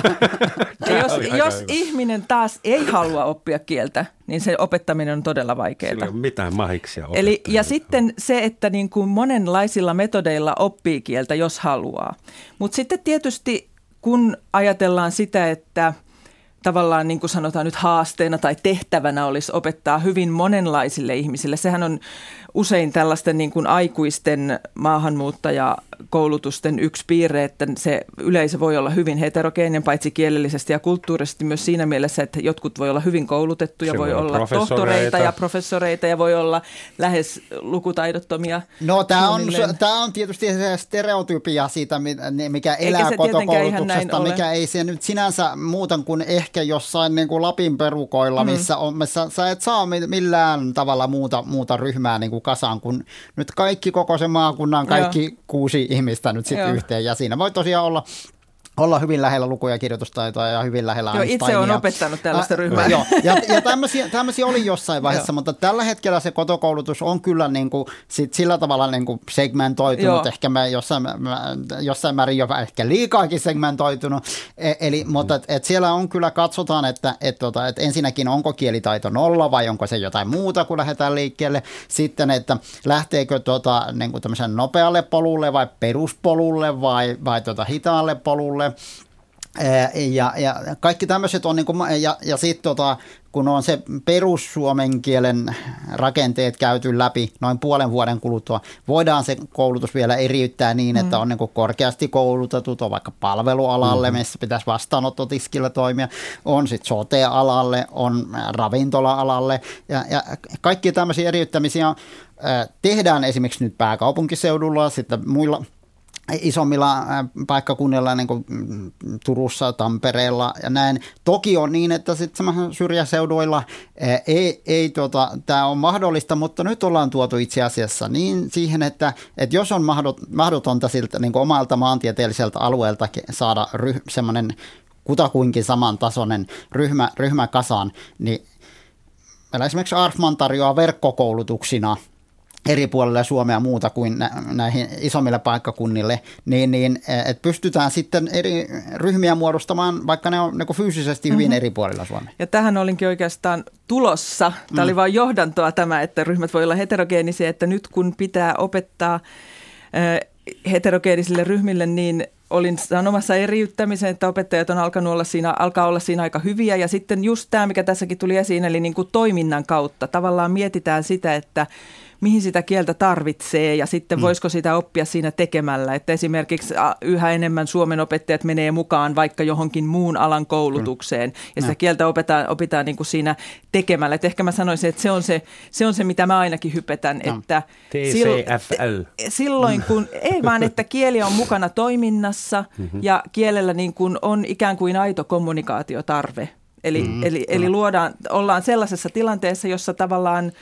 ja jos, jos ihminen taas ei halua oppia kieltä, niin se opettaminen on todella vaikeaa. Sillä ei ole mitään mahiksia Eli, Ja sitten se, että niin kuin monenlaisilla metodeilla oppii kieltä, jos haluaa. Mutta sitten tietysti kun ajatellaan sitä, että – tavallaan niin kuin sanotaan nyt haasteena tai tehtävänä olisi opettaa hyvin monenlaisille ihmisille. Sehän on usein tällaisten niin kuin aikuisten maahanmuuttajakoulutusten yksi piirre, että se yleisö voi olla hyvin heterogeeninen, paitsi kielellisesti ja kulttuurisesti myös siinä mielessä, että jotkut voi olla hyvin koulutettuja, voi, voi olla tohtoreita ja professoreita ja voi olla lähes lukutaidottomia. No tämä on, tämä on tietysti se stereotypia siitä, mikä elää kotokoulutuksesta, mikä ei se nyt sinänsä muuta kuin ehkä jossain niin kuin Lapin perukoilla, mm. missä, on, missä sä et saa millään tavalla muuta, muuta ryhmää niin kuin kasaan, kun nyt kaikki koko se maakunnan, kaikki Joo. kuusi ihmistä nyt sitten yhteen. Ja siinä voi tosiaan olla olla hyvin lähellä luku- ja kirjoitustaitoa ja hyvin lähellä Joo, itse olen opettanut tällaista ryhmää. Joo, ja, ja tämmöisiä, tämmöisiä oli jossain vaiheessa, mutta tällä hetkellä se kotokoulutus on kyllä niin kuin, sit sillä tavalla niin kuin segmentoitunut, Joo. ehkä mä jossain, mä, jossain määrin jopa ehkä liikaakin segmentoitunut, e, eli, mutta et, et siellä on kyllä, katsotaan, että et, tota, et ensinnäkin onko kielitaito nolla vai onko se jotain muuta, kun lähdetään liikkeelle, sitten, että lähteekö tota, niin kuin nopealle polulle vai peruspolulle vai, vai tota, hitaalle polulle, ja, ja kaikki tämmöiset on, niin kuin, ja, ja sitten tota, kun on se perussuomen kielen rakenteet käyty läpi noin puolen vuoden kuluttua, voidaan se koulutus vielä eriyttää niin, että mm. on niin kuin korkeasti koulutetut, on vaikka palvelualalle, mm-hmm. missä pitäisi vastaanottotiskillä toimia, on sitten sote-alalle, on ravintola-alalle, ja, ja kaikki tämmöisiä eriyttämisiä tehdään esimerkiksi nyt pääkaupunkiseudulla, sitten muilla – isommilla paikkakunnilla, niin kuin mm, Turussa, Tampereella ja näin. Toki on niin, että sitten syrjäseuduilla ei, ei tota, tämä on mahdollista, mutta nyt ollaan tuotu itse asiassa niin siihen, että, että jos on mahdotonta siltä niin kuin omalta maantieteelliseltä alueelta saada ryh, semmoinen kutakuinkin samantasoinen ryhmä, ryhmä kasaan, niin meillä esimerkiksi Arfman tarjoaa verkkokoulutuksina – eri puolille Suomea muuta kuin näihin isommille paikkakunnille, niin, niin että pystytään sitten eri ryhmiä muodostamaan, vaikka ne on niin fyysisesti hyvin mm-hmm. eri puolilla Suomea. Ja tähän olinkin oikeastaan tulossa. Tämä mm. oli vain johdantoa tämä, että ryhmät voi olla heterogeenisiä, että nyt kun pitää opettaa heterogeenisille ryhmille, niin olin sanomassa eriyttämisen, että opettajat on alkanut olla siinä, alkaa olla siinä aika hyviä. Ja sitten just tämä, mikä tässäkin tuli esiin, eli niin kuin toiminnan kautta. Tavallaan mietitään sitä, että mihin sitä kieltä tarvitsee ja sitten mm. voisiko sitä oppia siinä tekemällä. Että esimerkiksi yhä enemmän Suomen opettajat menee mukaan vaikka johonkin muun alan koulutukseen ja sitä kieltä opetaan, opitaan niin kuin siinä tekemällä. Että ehkä mä sanoisin, että se on se, se, on se mitä mä ainakin hypetän. No. Että TCFL. Silloin kun, ei vaan, että kieli on mukana toiminnassa mm-hmm. ja kielellä niin kuin on ikään kuin aito kommunikaatiotarve. Eli, mm-hmm. eli, eli luodaan, ollaan sellaisessa tilanteessa, jossa tavallaan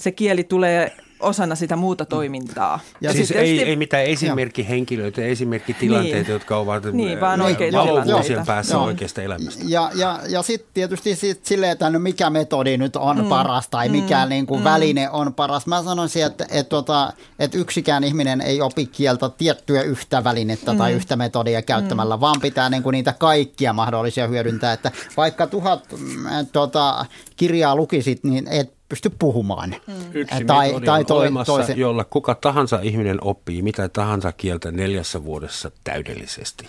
se kieli tulee osana sitä muuta toimintaa. Ja siis ei, ei mitään esimerkkihenkilöitä, esimerkkitilanteita, niin. jotka ovat niin, vaan valovuosien päässä Joo. oikeasta elämästä. Ja, ja, ja sitten tietysti sit silleen, että no mikä metodi nyt on mm. paras tai mikä mm. niin kuin mm. väline on paras. Mä sanoisin, että, että, tota, että yksikään ihminen ei opi kieltä tiettyä yhtä välinettä mm. tai yhtä metodia käyttämällä, mm. vaan pitää niin kuin niitä kaikkia mahdollisia hyödyntää. Että vaikka tuhat mm, tota, kirjaa lukisit, niin et pysty puhumaan. Mm. Yksi tai, tai toi, olemassa, toisen. jolla kuka tahansa ihminen oppii mitä tahansa kieltä neljässä vuodessa täydellisesti.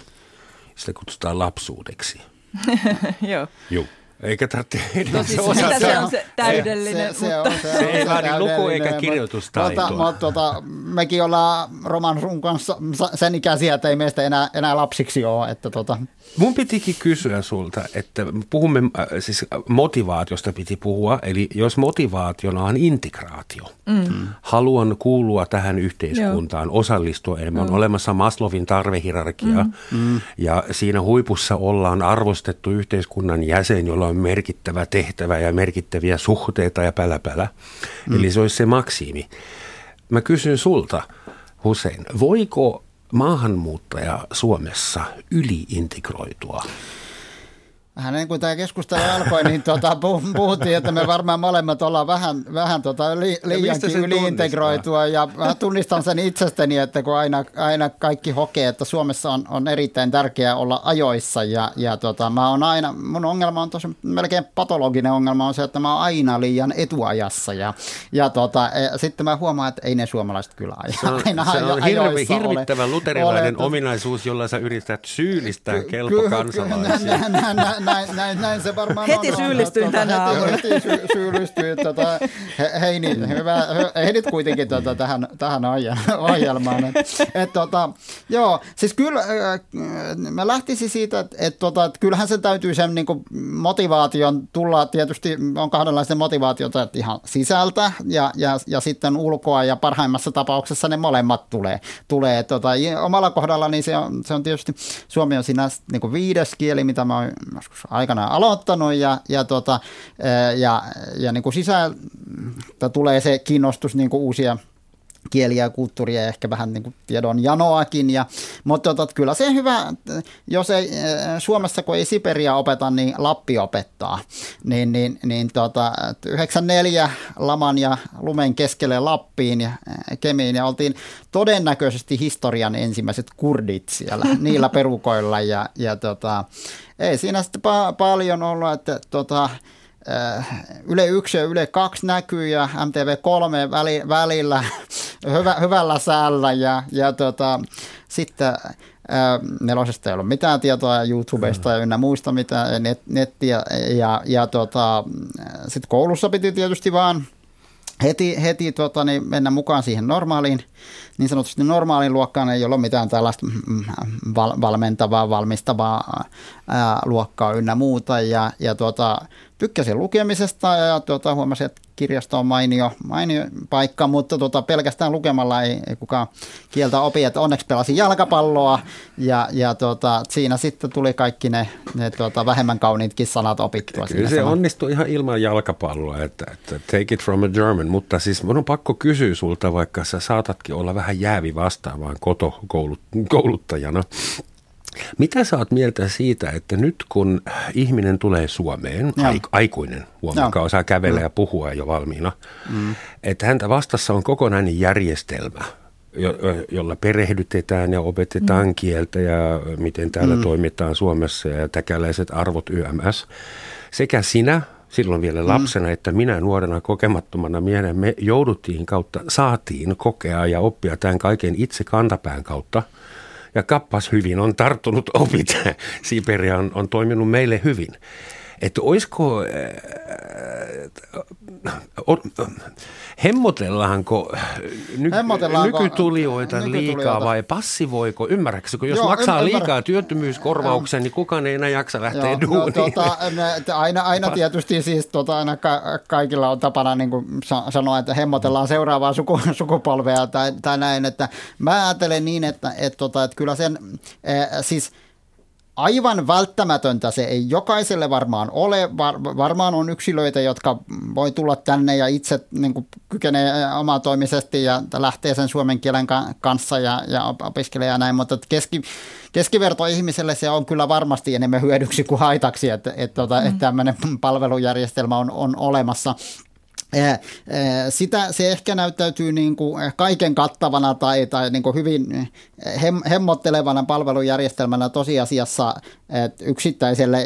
Sitä kutsutaan lapsuudeksi. Joo. Joo. Eikä tarvitse no, siis se, se on se täydellinen. Se, se, mutta... se, on, se, se ei vaadi luku- eikä kirjoitustaitoa. Mutta, mutta tota, mekin ollaan Roman sun kanssa sen ikäisiä, että ei meistä enää, enää lapsiksi ole. Että tota. Mun pitikin kysyä sulta, että puhumme äh, siis motivaatiosta piti puhua, eli jos motivaationa on integraatio, mm. haluan kuulua tähän yhteiskuntaan, Joo. osallistua enemmän, on olemassa Maslovin tarvehierarkia mm. mm. ja siinä huipussa ollaan arvostettu yhteiskunnan jäsen, jolla on merkittävä tehtävä ja merkittäviä suhteita ja päläpälä. Mm. Eli se olisi se maksimi. Mä kysyn sulta, Hussein, voiko maahanmuuttaja Suomessa yliintegroitua? Vähän niin kuin tämä keskustelu alkoi, niin tuota, puhuttiin, että me varmaan molemmat ollaan vähän, vähän tuota li, liiankin yliintegroitua. Ja mä tunnistan sen itsestäni, että kun aina, aina kaikki hokee, että Suomessa on, on erittäin tärkeää olla ajoissa. Ja, ja tota, mä on aina, mun ongelma on tosi melkein patologinen ongelma on se, että mä oon aina liian etuajassa. Ja, ja tota, e, sitten mä huomaan, että ei ne suomalaiset kyllä aja. Se on, aina se on hirvi, hirvittävän ole, luterilainen ole, ominaisuus, jolla sä yrität syyllistää kelpo kansalaisia näin, näin, näin se varmaan heti on. Syyllistyin tänä aamuna. Heti, heti sy- syyllistyin. Tota, Heini, hyvä, ehdit kuitenkin tota, tähän, tähän ohjelmaan. Et, et, tota, joo, siis kyllä mä lähtisin siitä, että et, tota, et kyllähän se täytyy sen niin kuin, motivaation tulla, tietysti on kahdenlaista motivaatiota, että ihan sisältä ja, ja, ja sitten ulkoa ja parhaimmassa tapauksessa ne molemmat tulee. tulee tota, omalla kohdalla niin se on, se on tietysti, Suomi on siinä niin kuin viides kieli, mitä mä oon joskus aikanaan aloittanut ja, ja, tota, ja, ja niin kuin sisältä tulee se kiinnostus niin kuin uusia kieliä ja kulttuuria ja ehkä vähän niin kuin tiedon janoakin. Ja, mutta tota, kyllä se hyvä, jos ei Suomessa kun ei Siperia opeta, niin Lappi opettaa. Niin, niin, niin tota, 94 laman ja lumen keskelle Lappiin ja Kemiin ja oltiin todennäköisesti historian ensimmäiset kurdit siellä niillä perukoilla ja, ja tota, ei siinä sitten pa- paljon ollut, että tota, Yle 1 ja Yle 2 näkyy ja MTV3 väli, välillä hyvä, hyvällä säällä ja, ja tota, sitten nelosesta ei ollut mitään tietoa YouTubesta ja ynnä muista mitään net, nettiä ja, ja tota, sitten koulussa piti tietysti vaan heti, heti tota, niin mennä mukaan siihen normaaliin, niin sanotusti normaaliin luokkaan ei ole mitään tällaista mm, mm, val, valmentavaa, valmistavaa ää, luokkaa ynnä muuta. Ja, ja tota, tykkäsin lukemisesta ja tuota, huomasin, että kirjasto on mainio, mainio paikka, mutta tuota, pelkästään lukemalla ei, ei kukaan kieltä opi. Että onneksi pelasin jalkapalloa ja, ja tuota, siinä sitten tuli kaikki ne, ne tuota, vähemmän kauniitkin sanat opittua. Kyllä se onnistui ihan ilman jalkapalloa, että, että take it from a German, mutta siis minun on pakko kysyä sulta, vaikka sä saatatkin olla vähän jäävi vastaavaan kotokouluttajana. Mitä sä oot mieltä siitä, että nyt kun ihminen tulee Suomeen, Joo. aikuinen, huomakaa, osaa kävellä ja puhua jo valmiina, mm. että häntä vastassa on kokonainen järjestelmä, jo, jolla perehdytetään ja opetetaan mm. kieltä ja miten täällä mm. toimitaan Suomessa ja täkäläiset arvot YMS. Sekä sinä silloin vielä mm. lapsena, mm. että minä nuorena kokemattomana miehenä me jouduttiin kautta, saatiin kokea ja oppia tämän kaiken itse kantapään kautta – ja kappas hyvin on tarttunut opit. Siberia on, on toiminut meille hyvin. Että olisiko, äh, hemmotellaanko ny, Hemmotellaanko nykytulijoita liikaa vai passivoiko, ymmärrätkö, jos Joo, maksaa ymmärrä. liikaa työttömyyskorvauksen, niin kukaan ei enää jaksa lähteä Joo, duuniin. No, tuota, aina, aina tietysti siis tuota, aina ka- kaikilla on tapana niin kuin sanoa, että hemmotellaan seuraavaa suku, sukupolvea tai, tai näin, että mä ajattelen niin, että, että, tota, että kyllä sen, äh, siis – aivan välttämätöntä se ei jokaiselle varmaan ole. Var, varmaan on yksilöitä, jotka voi tulla tänne ja itse niin kuin, kykenee omatoimisesti ja lähtee sen suomen kielen kanssa ja, ja opiskelee ja näin, mutta keski, keskiverto ihmiselle se on kyllä varmasti enemmän hyödyksi kuin haitaksi, että, että, että, mm. että tämmöinen palvelujärjestelmä on, on olemassa. Sitä se ehkä näyttäytyy niin kuin kaiken kattavana tai, tai niin kuin hyvin hem, hemmottelevana palvelujärjestelmänä tosiasiassa, että yksittäiselle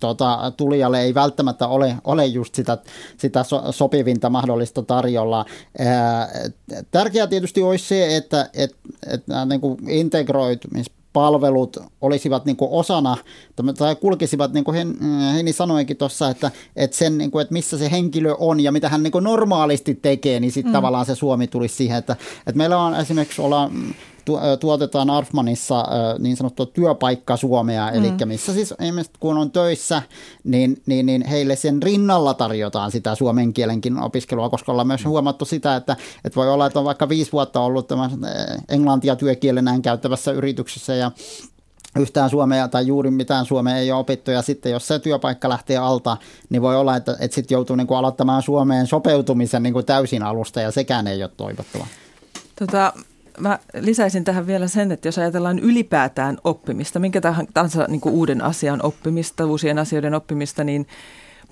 tota, tulijalle ei välttämättä ole, ole just sitä, sitä sopivinta mahdollista tarjolla. Tärkeää tietysti olisi se, että, että, että niin kuin integroitumis palvelut olisivat niin kuin osana, tai kulkisivat, niin kuin Heini sanoikin tuossa, että, että, sen, niin kuin, että missä se henkilö on ja mitä hän niin kuin normaalisti tekee, niin sitten mm. tavallaan se Suomi tulisi siihen, että, että meillä on esimerkiksi olla tuotetaan Arfmanissa niin sanottua työpaikka Suomea, eli mm. missä siis ihmiset kun on töissä, niin, niin, niin heille sen rinnalla tarjotaan sitä suomen kielenkin opiskelua, koska ollaan myös huomattu sitä, että, että voi olla, että on vaikka viisi vuotta ollut tämä englantia työkielenään käyttävässä yrityksessä ja yhtään suomea tai juuri mitään suomea ei ole opittu ja sitten jos se työpaikka lähtee alta, niin voi olla, että, että sitten joutuu niin kuin aloittamaan Suomeen sopeutumisen niin kuin täysin alusta ja sekään ei ole toivottava. Tota, mä lisäisin tähän vielä sen, että jos ajatellaan ylipäätään oppimista, minkä tahansa niin kuin uuden asian oppimista, uusien asioiden oppimista, niin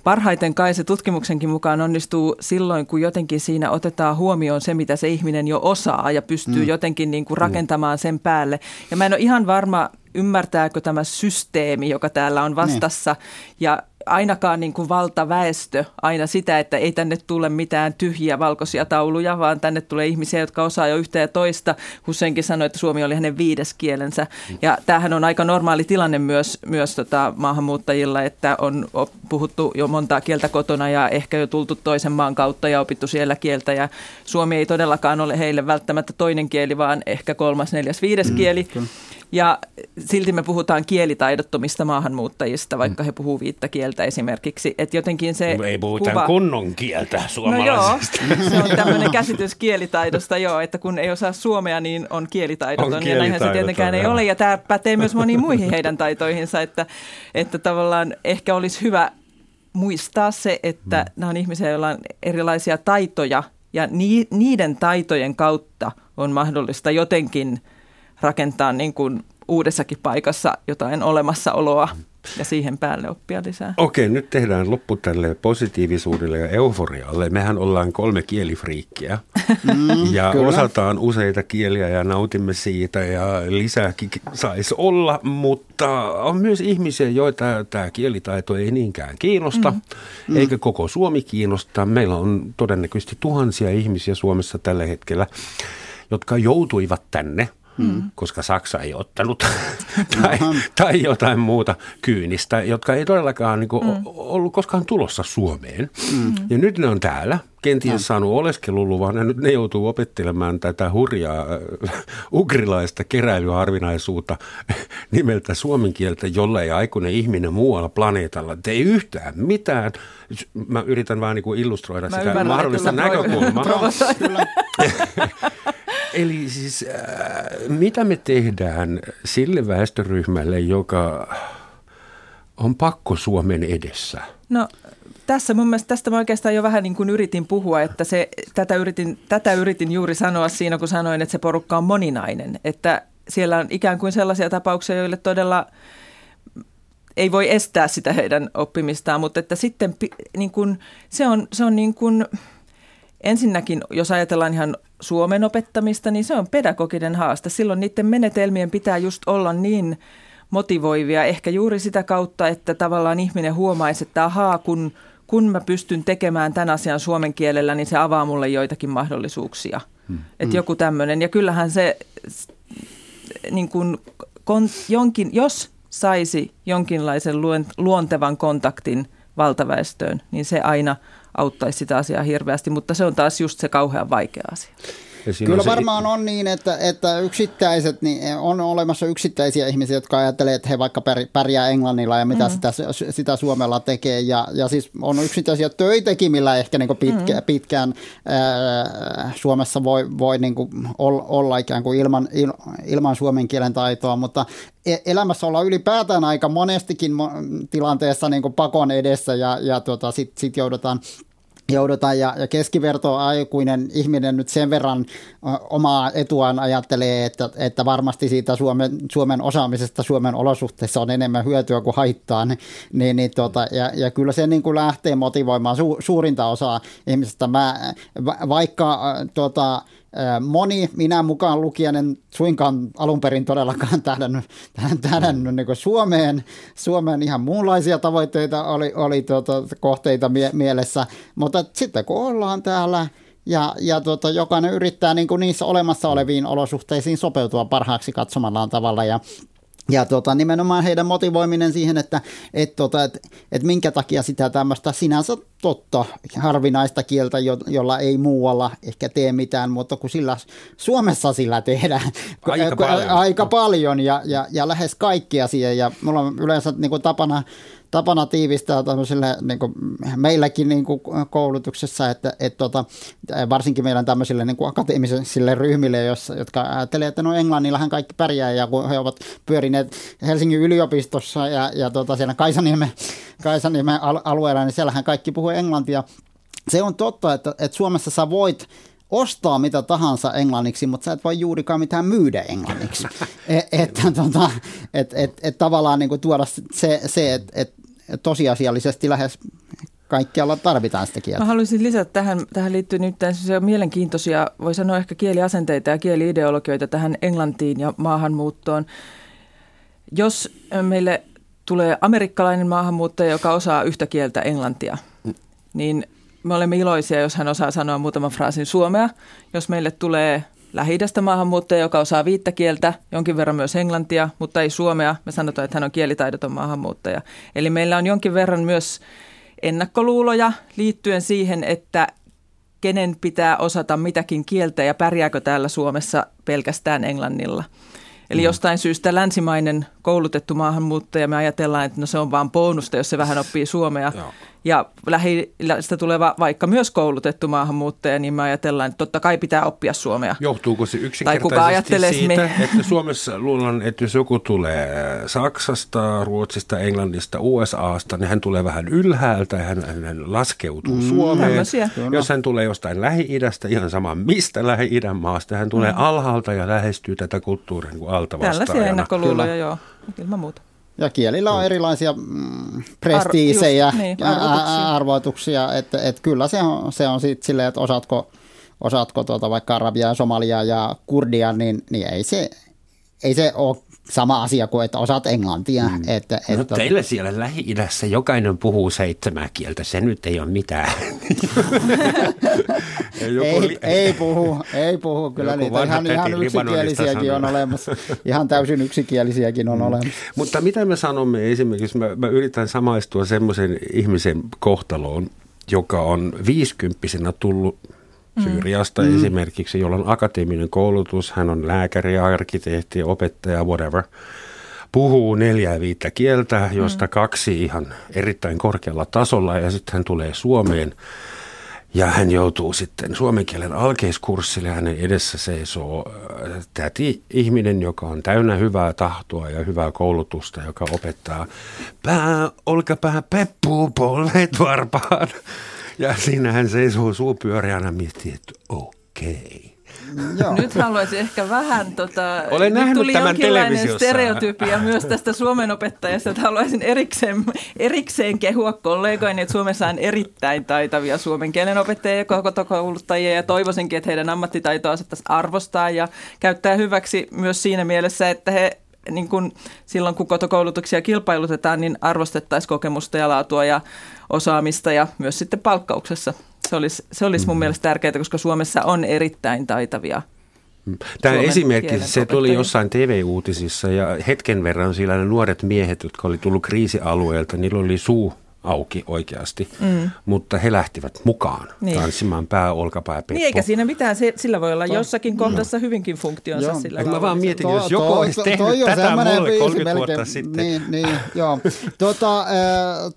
parhaiten kai se tutkimuksenkin mukaan onnistuu silloin, kun jotenkin siinä otetaan huomioon se, mitä se ihminen jo osaa ja pystyy mm. jotenkin niin kuin rakentamaan sen päälle. Ja mä en ole ihan varma, ymmärtääkö tämä systeemi, joka täällä on vastassa. Niin. Ja ainakaan niin kuin valtaväestö aina sitä, että ei tänne tule mitään tyhjiä valkoisia tauluja, vaan tänne tulee ihmisiä, jotka osaa jo yhtä ja toista. Husseinkin sanoi, että suomi oli hänen viides kielensä. Ja tämähän on aika normaali tilanne myös, myös tota maahanmuuttajilla, että on puhuttu jo montaa kieltä kotona ja ehkä jo tultu toisen maan kautta ja opittu siellä kieltä. Ja suomi ei todellakaan ole heille välttämättä toinen kieli, vaan ehkä kolmas, neljäs, viides mm, kieli. Kyllä. Ja silti me puhutaan kielitaidottomista maahanmuuttajista, vaikka he puhuu viittä kieltä esimerkiksi. Että jotenkin se Ei puhuta kuva... kunnon kieltä suomalaisesta. No joo, se on tämmöinen käsitys kielitaidosta joo, että kun ei osaa suomea, niin on kielitaidoton. On ja näinhän se tietenkään ei ole. Ja tämä pätee myös moniin muihin heidän taitoihinsa, että, että tavallaan ehkä olisi hyvä muistaa se, että hmm. nämä on ihmisiä, joilla on erilaisia taitoja Ja niiden taitojen kautta on mahdollista jotenkin rakentaa niin kuin uudessakin paikassa jotain olemassaoloa ja siihen päälle oppia lisää. Okei, nyt tehdään loppu tälle positiivisuudelle ja euforialle. Mehän ollaan kolme kielifriikkiä mm, ja kyllä. osataan useita kieliä ja nautimme siitä ja lisääkin saisi olla, mutta on myös ihmisiä, joita tämä kielitaito ei niinkään kiinnosta, mm. eikä koko Suomi kiinnosta. Meillä on todennäköisesti tuhansia ihmisiä Suomessa tällä hetkellä, jotka joutuivat tänne – mm. koska Saksa ei ottanut tai, tai jotain muuta kyynistä, jotka ei todellakaan niin kuin, mm. ollut koskaan tulossa Suomeen. Mm. Ja nyt ne on täällä, kenties no. saanut oleskeluluvan ja nyt ne joutuu opettelemaan tätä hurjaa äh, ugrilaista keräilyharvinaisuutta nimeltä suomen kieltä, jolla ei aikuinen ihminen muualla planeetalla tee yhtään mitään. Mä yritän vaan niin illustroida Mä sitä mahdollista näkökulmaa. Eli siis äh, mitä me tehdään sille väestöryhmälle, joka on pakko Suomen edessä? No tässä mun mielestä tästä mä oikeastaan jo vähän niin kuin yritin puhua, että se, tätä, yritin, tätä yritin juuri sanoa siinä, kun sanoin, että se porukka on moninainen. Että siellä on ikään kuin sellaisia tapauksia, joille todella ei voi estää sitä heidän oppimistaan, mutta että sitten niin kuin, se on, se on niin kuin, ensinnäkin, jos ajatellaan ihan Suomen opettamista, niin se on pedagoginen haaste. Silloin niiden menetelmien pitää just olla niin motivoivia, ehkä juuri sitä kautta, että tavallaan ihminen huomaisi, että ahaa, kun, kun mä pystyn tekemään tämän asian suomen kielellä, niin se avaa mulle joitakin mahdollisuuksia. Hmm. Että joku tämmöinen. Ja kyllähän se, niin kun, kon, jonkin, jos saisi jonkinlaisen luontevan kontaktin valtaväestöön, niin se aina – auttaisi sitä asiaa hirveästi, mutta se on taas just se kauhean vaikea asia. Kyllä se... varmaan on niin, että, että yksittäiset, niin on olemassa yksittäisiä ihmisiä, jotka ajattelee, että he vaikka pärjää englannilla ja mitä mm. sitä, sitä Suomella tekee. Ja, ja siis on yksittäisiä töitäkin, millä ehkä niin pitkä, mm. pitkään ää, Suomessa voi, voi niin olla ikään kuin ilman, il, ilman suomen kielen taitoa, mutta e, elämässä ollaan ylipäätään aika monestikin tilanteessa niin pakon edessä ja, ja tota, sitten sit joudutaan joudutaan ja, ja keskiverto aikuinen ihminen nyt sen verran omaa etuaan ajattelee, että, että varmasti siitä Suomen, Suomen osaamisesta Suomen olosuhteissa on enemmän hyötyä kuin haittaa, niin, niin, tota, ja, ja kyllä se niin kuin lähtee motivoimaan su, suurinta osaa ihmisistä. Mä, vaikka tota, Moni, minä mukaan lukien, en suinkaan alun perin todellakaan tähdännyt, tähdännyt niin Suomeen. Suomeen ihan muunlaisia tavoitteita oli, oli tuota, kohteita mie- mielessä, mutta sitten kun ollaan täällä ja, ja tuota, jokainen yrittää niin kuin niissä olemassa oleviin olosuhteisiin sopeutua parhaaksi katsomallaan tavalla ja ja tota, nimenomaan heidän motivoiminen siihen, että et, tota, et, et minkä takia sitä tämmöistä sinänsä totta, harvinaista kieltä, jo, jolla ei muualla ehkä tee mitään, mutta kun sillä Suomessa sillä tehdään aika paljon, aika paljon ja, ja, ja lähes kaikki asia. Ja mulla on yleensä niin kuin tapana tapana tiivistää tämmöisille niin kuin meilläkin niin kuin koulutuksessa, että, että tota, varsinkin meidän tämmöisille niin kuin akateemisille ryhmille, jos, jotka ajattelee, että no englannillahan kaikki pärjää ja kun he ovat pyörineet Helsingin yliopistossa ja, ja tota, siellä Kaisaniemen, Kaisaniemen alueella, niin siellähän kaikki puhuu englantia. Se on totta, että, että Suomessa sä voit ostaa mitä tahansa englanniksi, mutta sä et voi juurikaan mitään myydä englanniksi. E, että tota, et, et, et tavallaan niin kuin tuoda se, se että et tosiasiallisesti lähes kaikkialla tarvitaan sitä kieltä. Mä haluaisin lisätä tähän, tähän liittyy nyt mielenkiintoisia, voi sanoa ehkä kieliasenteita ja kieliideologioita tähän englantiin ja maahanmuuttoon. Jos meille tulee amerikkalainen maahanmuuttaja, joka osaa yhtä kieltä englantia, niin me olemme iloisia, jos hän osaa sanoa muutaman fraasin suomea. Jos meille tulee lähi maahanmuuttaja, joka osaa viittä kieltä, jonkin verran myös englantia, mutta ei suomea, me sanotaan, että hän on kielitaidoton maahanmuuttaja. Eli meillä on jonkin verran myös ennakkoluuloja liittyen siihen, että kenen pitää osata mitäkin kieltä ja pärjääkö täällä Suomessa pelkästään englannilla. Eli mm. jostain syystä länsimainen koulutettu maahanmuuttaja, me ajatellaan, että no se on vaan bonusta, jos se vähän oppii suomea. Ja lähistä tuleva vaikka myös koulutettu maahanmuuttaja, niin me ajatellaan, että totta kai pitää oppia suomea. Johtuuko se yksinkertaisesti siitä, me... että Suomessa luulen, että jos joku tulee Saksasta, Ruotsista, Englannista, USAsta, niin hän tulee vähän ylhäältä ja hän, hän laskeutuu mm, Suomeen. Tämmöisiä. Jos hän tulee jostain Lähi-idästä, ihan sama mistä Lähi-idän maasta, hän tulee mm. alhaalta ja lähestyy tätä kulttuuria niin alta vastaajana. Tällaisia ennakkoluuloja, joo, ilman muuta. Ja kielillä on erilaisia mm, prestiisejä, Ar- just, niin, arvotuksia, arvoituksia. Että, että kyllä se on, se on sitten silleen, että osaatko, osaatko tuota vaikka arabiaa, somalia ja kurdia, niin, niin ei, se, ei se ole sama asia kuin, että osaat englantia. Mm. Että, no että, teillä siellä Lähi-idässä jokainen puhuu seitsemää kieltä, se nyt ei ole mitään. ei, li- ei puhu, ei puhu. Kyllä niitä ihan, ihan yksikielisiäkin on olemassa. Ihan täysin yksikielisiäkin on mm. olemassa. Mutta mitä me sanomme esimerkiksi, mä, mä yritän samaistua semmoisen ihmisen kohtaloon, joka on viisikymppisenä tullut. Syyriasta mm. esimerkiksi, jolla on akateeminen koulutus, hän on lääkäri, arkkitehti, opettaja, whatever. Puhuu neljää viittä kieltä, josta mm. kaksi ihan erittäin korkealla tasolla ja sitten hän tulee Suomeen. Ja hän joutuu sitten suomen kielen alkeiskurssille. Hänen edessä seisoo äh, täti ihminen, joka on täynnä hyvää tahtoa ja hyvää koulutusta, joka opettaa pää, olkapää, peppu, polvet varpaan. Ja siinä hän seisoo suupyöreänä miettii, että okei. Okay. Joo. Nyt haluaisin ehkä vähän, tota, Olen nyt tuli tämän jonkinlainen stereotypia myös tästä suomen opettajasta, että haluaisin erikseen, erikseen kehua kollegoini, että Suomessa on erittäin taitavia suomen kielen opettajia ja kouluttajia ja toivoisinkin, että heidän ammattitaitoa arvostaa ja käyttää hyväksi myös siinä mielessä, että he niin kun, silloin kun kotokoulutuksia kilpailutetaan, niin arvostettaisiin kokemusta ja laatua ja osaamista ja myös sitten palkkauksessa. Se olisi, se olisi mun mm. mielestä tärkeää, koska Suomessa on erittäin taitavia. Tämä esimerkki, se tuli jossain TV-uutisissa ja hetken verran siellä ne nuoret miehet, jotka oli tullut kriisialueelta, niillä oli suu auki oikeasti, mm. mutta he lähtivät mukaan niin. tanssimaan pää, olkapää. Niin eikä siinä mitään, sillä voi olla to, jossakin kohdassa no. hyvinkin funktionsa joo. sillä Mä vaan mietin, to, jos joku to, olisi tehnyt to, to, tätä mulle 30 melkein, vuotta sitten. Niin, niin joo. tota, äh,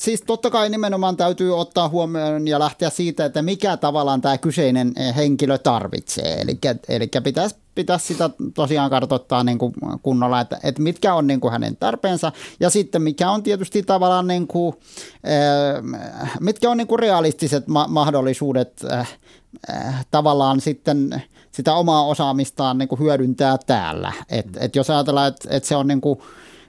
siis totta kai nimenomaan täytyy ottaa huomioon ja lähteä siitä, että mikä tavallaan tämä kyseinen henkilö tarvitsee. Eli, eli pitäisi pitäisi sitä tosiaan kartoittaa niin kuin kunnolla, että, että mitkä on niin kuin hänen tarpeensa ja sitten mikä on tietysti tavallaan niin kuin, äh, mitkä on niin kuin realistiset ma- mahdollisuudet äh, äh, tavallaan sitten sitä omaa osaamistaan niin kuin hyödyntää täällä. Et, et jos ajatellaan, että et se on niin kuin,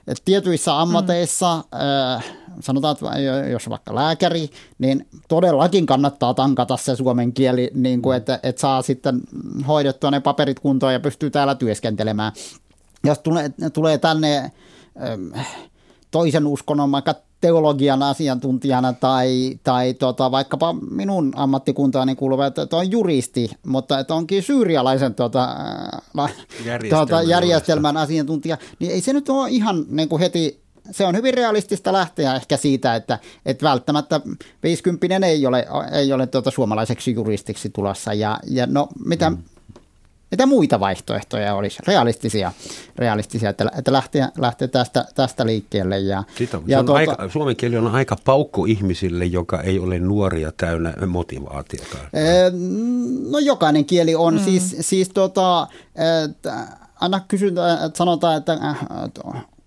et tietyissä ammateissa, mm. Äh, sanotaan, että jos vaikka lääkäri, niin todellakin kannattaa tankata se suomen kieli, niin kuin, että, että saa sitten hoidettua ne paperit kuntoon ja pystyy täällä työskentelemään. Jos tulee, tulee tänne äh, toisen uskonnon vaikka teologian asiantuntijana tai, tai tota, vaikkapa minun ammattikuntaani kuuluva, että, että on juristi, mutta että onkin syyrialaisen tota, järjestelmän, tota, järjestelmän asiantuntija, niin ei se nyt ole ihan niin kuin heti se on hyvin realistista lähteä ehkä siitä, että, että välttämättä 50 ei ole, ei ole tuota suomalaiseksi juristiksi tulossa. Ja, ja no, mitä, mm. Mitä muita vaihtoehtoja olisi? Realistisia, realistisia että, että lähteä, lähteä tästä, tästä liikkeelle. Ja, Sitä, ja tuota, aika, suomen kieli on aika paukku ihmisille, joka ei ole nuoria täynnä motivaatiota. No jokainen kieli on. Mm. Siis, siis tota, että, aina kysytään, että sanotaan, että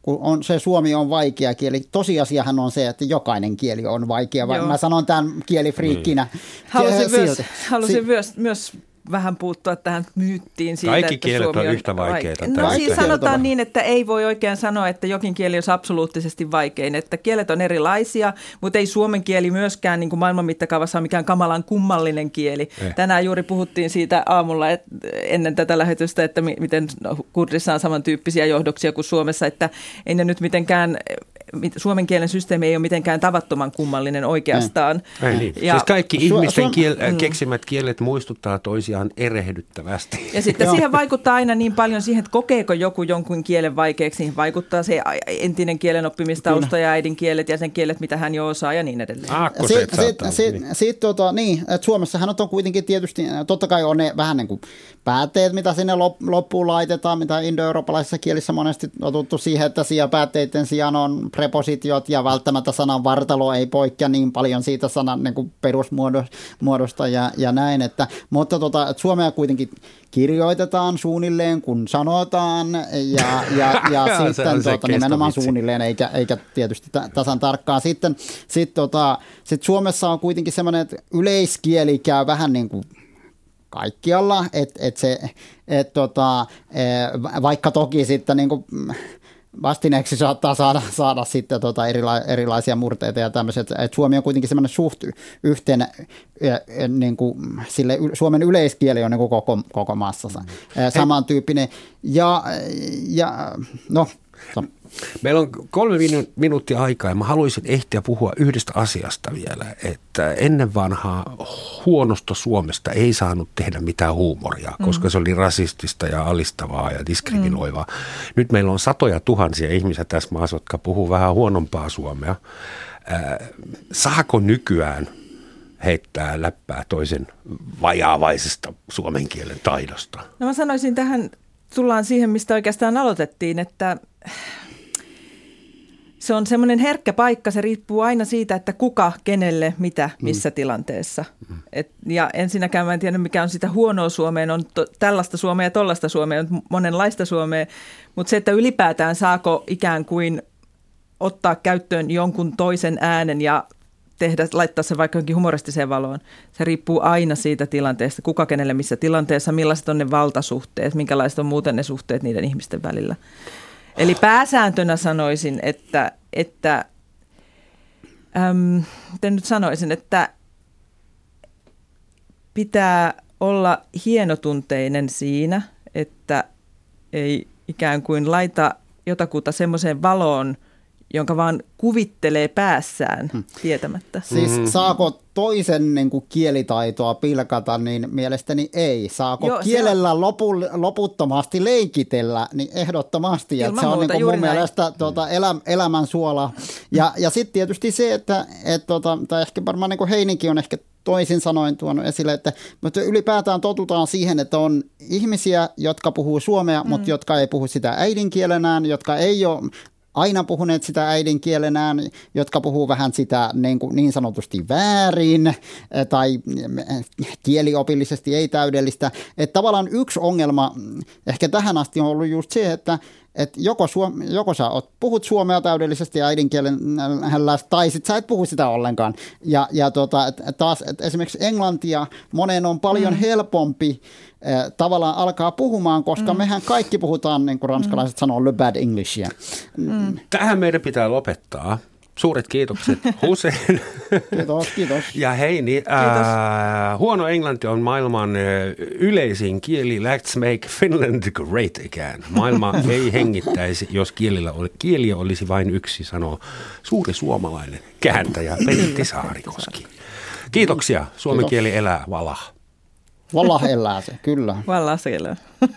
kun on, se suomi on vaikea kieli. Tosiasiahan on se, että jokainen kieli on vaikea. Joo. Mä sanon tämän kielifriikkinä. Niin. Halusin, myös, halusin si- myös, myös vähän puuttua tähän myyttiin siitä, Kaikki että kielet Suomi on yhtä vaikeita. No siis sanotaan niin, että ei voi oikein sanoa, että jokin kieli olisi absoluuttisesti vaikein. Että kielet on erilaisia, mutta ei suomen kieli myöskään niin kuin maailman mittakaavassa ole mikään kamalan kummallinen kieli. Eh. Tänään juuri puhuttiin siitä aamulla että ennen tätä lähetystä, että miten Kurdissa on samantyyppisiä johdoksia kuin Suomessa, että ei ne nyt mitenkään suomen kielen systeemi ei ole mitenkään tavattoman kummallinen oikeastaan. Ei niin. Ja, siis kaikki ihmisten kiel- mm. keksimät kielet muistuttaa toisiaan erehdyttävästi. Ja sitten siihen vaikuttaa aina niin paljon siihen, että kokeeko joku jonkun kielen vaikeaksi. Siihen vaikuttaa se entinen kielen oppimistausta ja äidinkielet ja sen kielet, mitä hän jo osaa ja niin edelleen. Sitten sit, sit, niin. sit, tota, niin, että Suomessahan on kuitenkin tietysti, totta kai on ne vähän niin kuin päätteet, mitä sinne loppuun laitetaan, mitä indo-eurooppalaisissa kielissä monesti on tuttu siihen, että siellä päätteiden sijaan on prepositiot ja välttämättä sanan vartalo ei poikkea niin paljon siitä sanan niin kuin perusmuodosta ja, ja näin. Että, mutta tota, että suomea kuitenkin kirjoitetaan suunnilleen, kun sanotaan ja, ja, ja sitten tota, nimenomaan suunnilleen eikä, eikä tietysti tasan tarkkaan. Sitten sit, tota, sit Suomessa on kuitenkin semmoinen, että yleiskieli käy vähän niin kuin kaikkialla, että et se, et tota, e, vaikka toki sitten niin kuin, vastineeksi saattaa saada, saada sitten tota erila, erilaisia murteita ja tämmöiset, että Suomi on kuitenkin semmoinen suht yhteen, niin kuin, sille Suomen yleiskieli on niin kuin koko, koko maassa. Samantyyppinen. Ja, ja no, Meillä on kolme minuuttia aikaa ja mä haluaisin ehtiä puhua yhdestä asiasta vielä, että ennen vanhaa huonosta Suomesta ei saanut tehdä mitään huumoria, mm. koska se oli rasistista ja alistavaa ja diskriminoivaa. Mm. Nyt meillä on satoja tuhansia ihmisiä tässä maassa, jotka puhuu vähän huonompaa suomea. Äh, saako nykyään heittää läppää toisen vajaavaisesta suomen kielen taidosta? No mä sanoisin tähän, tullaan siihen, mistä oikeastaan aloitettiin, että se on semmoinen herkkä paikka, se riippuu aina siitä, että kuka, kenelle, mitä, mm. missä mm. tilanteessa. Et, ja ensinnäkään mä en tiedä, mikä on sitä huonoa Suomea, on to, tällaista Suomea ja tollaista Suomea, on monenlaista Suomea, mutta se, että ylipäätään saako ikään kuin ottaa käyttöön jonkun toisen äänen ja tehdä, laittaa se vaikka jonkin humoristiseen valoon. Se riippuu aina siitä tilanteesta, kuka kenelle missä tilanteessa, millaiset on ne valtasuhteet, minkälaiset on muuten ne suhteet niiden ihmisten välillä. Eli pääsääntönä sanoisin, että, että äm, miten nyt sanoisin, että pitää olla hienotunteinen siinä, että ei ikään kuin laita jotakuta semmoiseen valoon, jonka vaan kuvittelee päässään hmm. tietämättä. Siis mm-hmm. saako toisen niin kuin, kielitaitoa pilkata, niin mielestäni ei. Saako Joo, kielellä on... lopu, loputtomasti leikitellä, niin ehdottomasti. Ilman se on muuta, niin kuin, mun näin. mielestä tuota, elä, elämän suola. Ja, ja sitten tietysti se, että et, tuota, tai ehkä varmaan niin kuin Heininkin on ehkä toisin sanoen tuonut esille, että mutta ylipäätään totutaan siihen, että on ihmisiä, jotka puhuu suomea, mm. mutta jotka ei puhu sitä äidinkielenään, jotka ei ole aina puhuneet sitä äidinkielenään, jotka puhuu vähän sitä niin, kuin niin sanotusti väärin eh, tai eh, kieliopillisesti ei täydellistä. Että tavallaan yksi ongelma mm, ehkä tähän asti on ollut just se, että että joko, suom- joko sä oot, puhut suomea täydellisesti äidinkielen tai sitten sä et puhu sitä ollenkaan. Ja, ja tota, et, taas et esimerkiksi englantia monen on paljon mm. helpompi tavallaan alkaa puhumaan, koska mm. mehän kaikki puhutaan, niin kuin ranskalaiset mm. sanoo, le bad Englishia. Mm. Tähän meidän pitää lopettaa. Suuret kiitokset Hussein. Kiitos, kiitos. Ja Heini, niin, äh, huono englanti on maailman äh, yleisin kieli. Let's make Finland great again. Maailma ei hengittäisi, jos kielillä oli, kieliä olisi vain yksi, sanoo suuri suomalainen kääntäjä Pentti Saarikoski. Kiitoksia. Suomen Kiitos. kieli elää, valah. Valah elää se, kyllä. Valah se elää.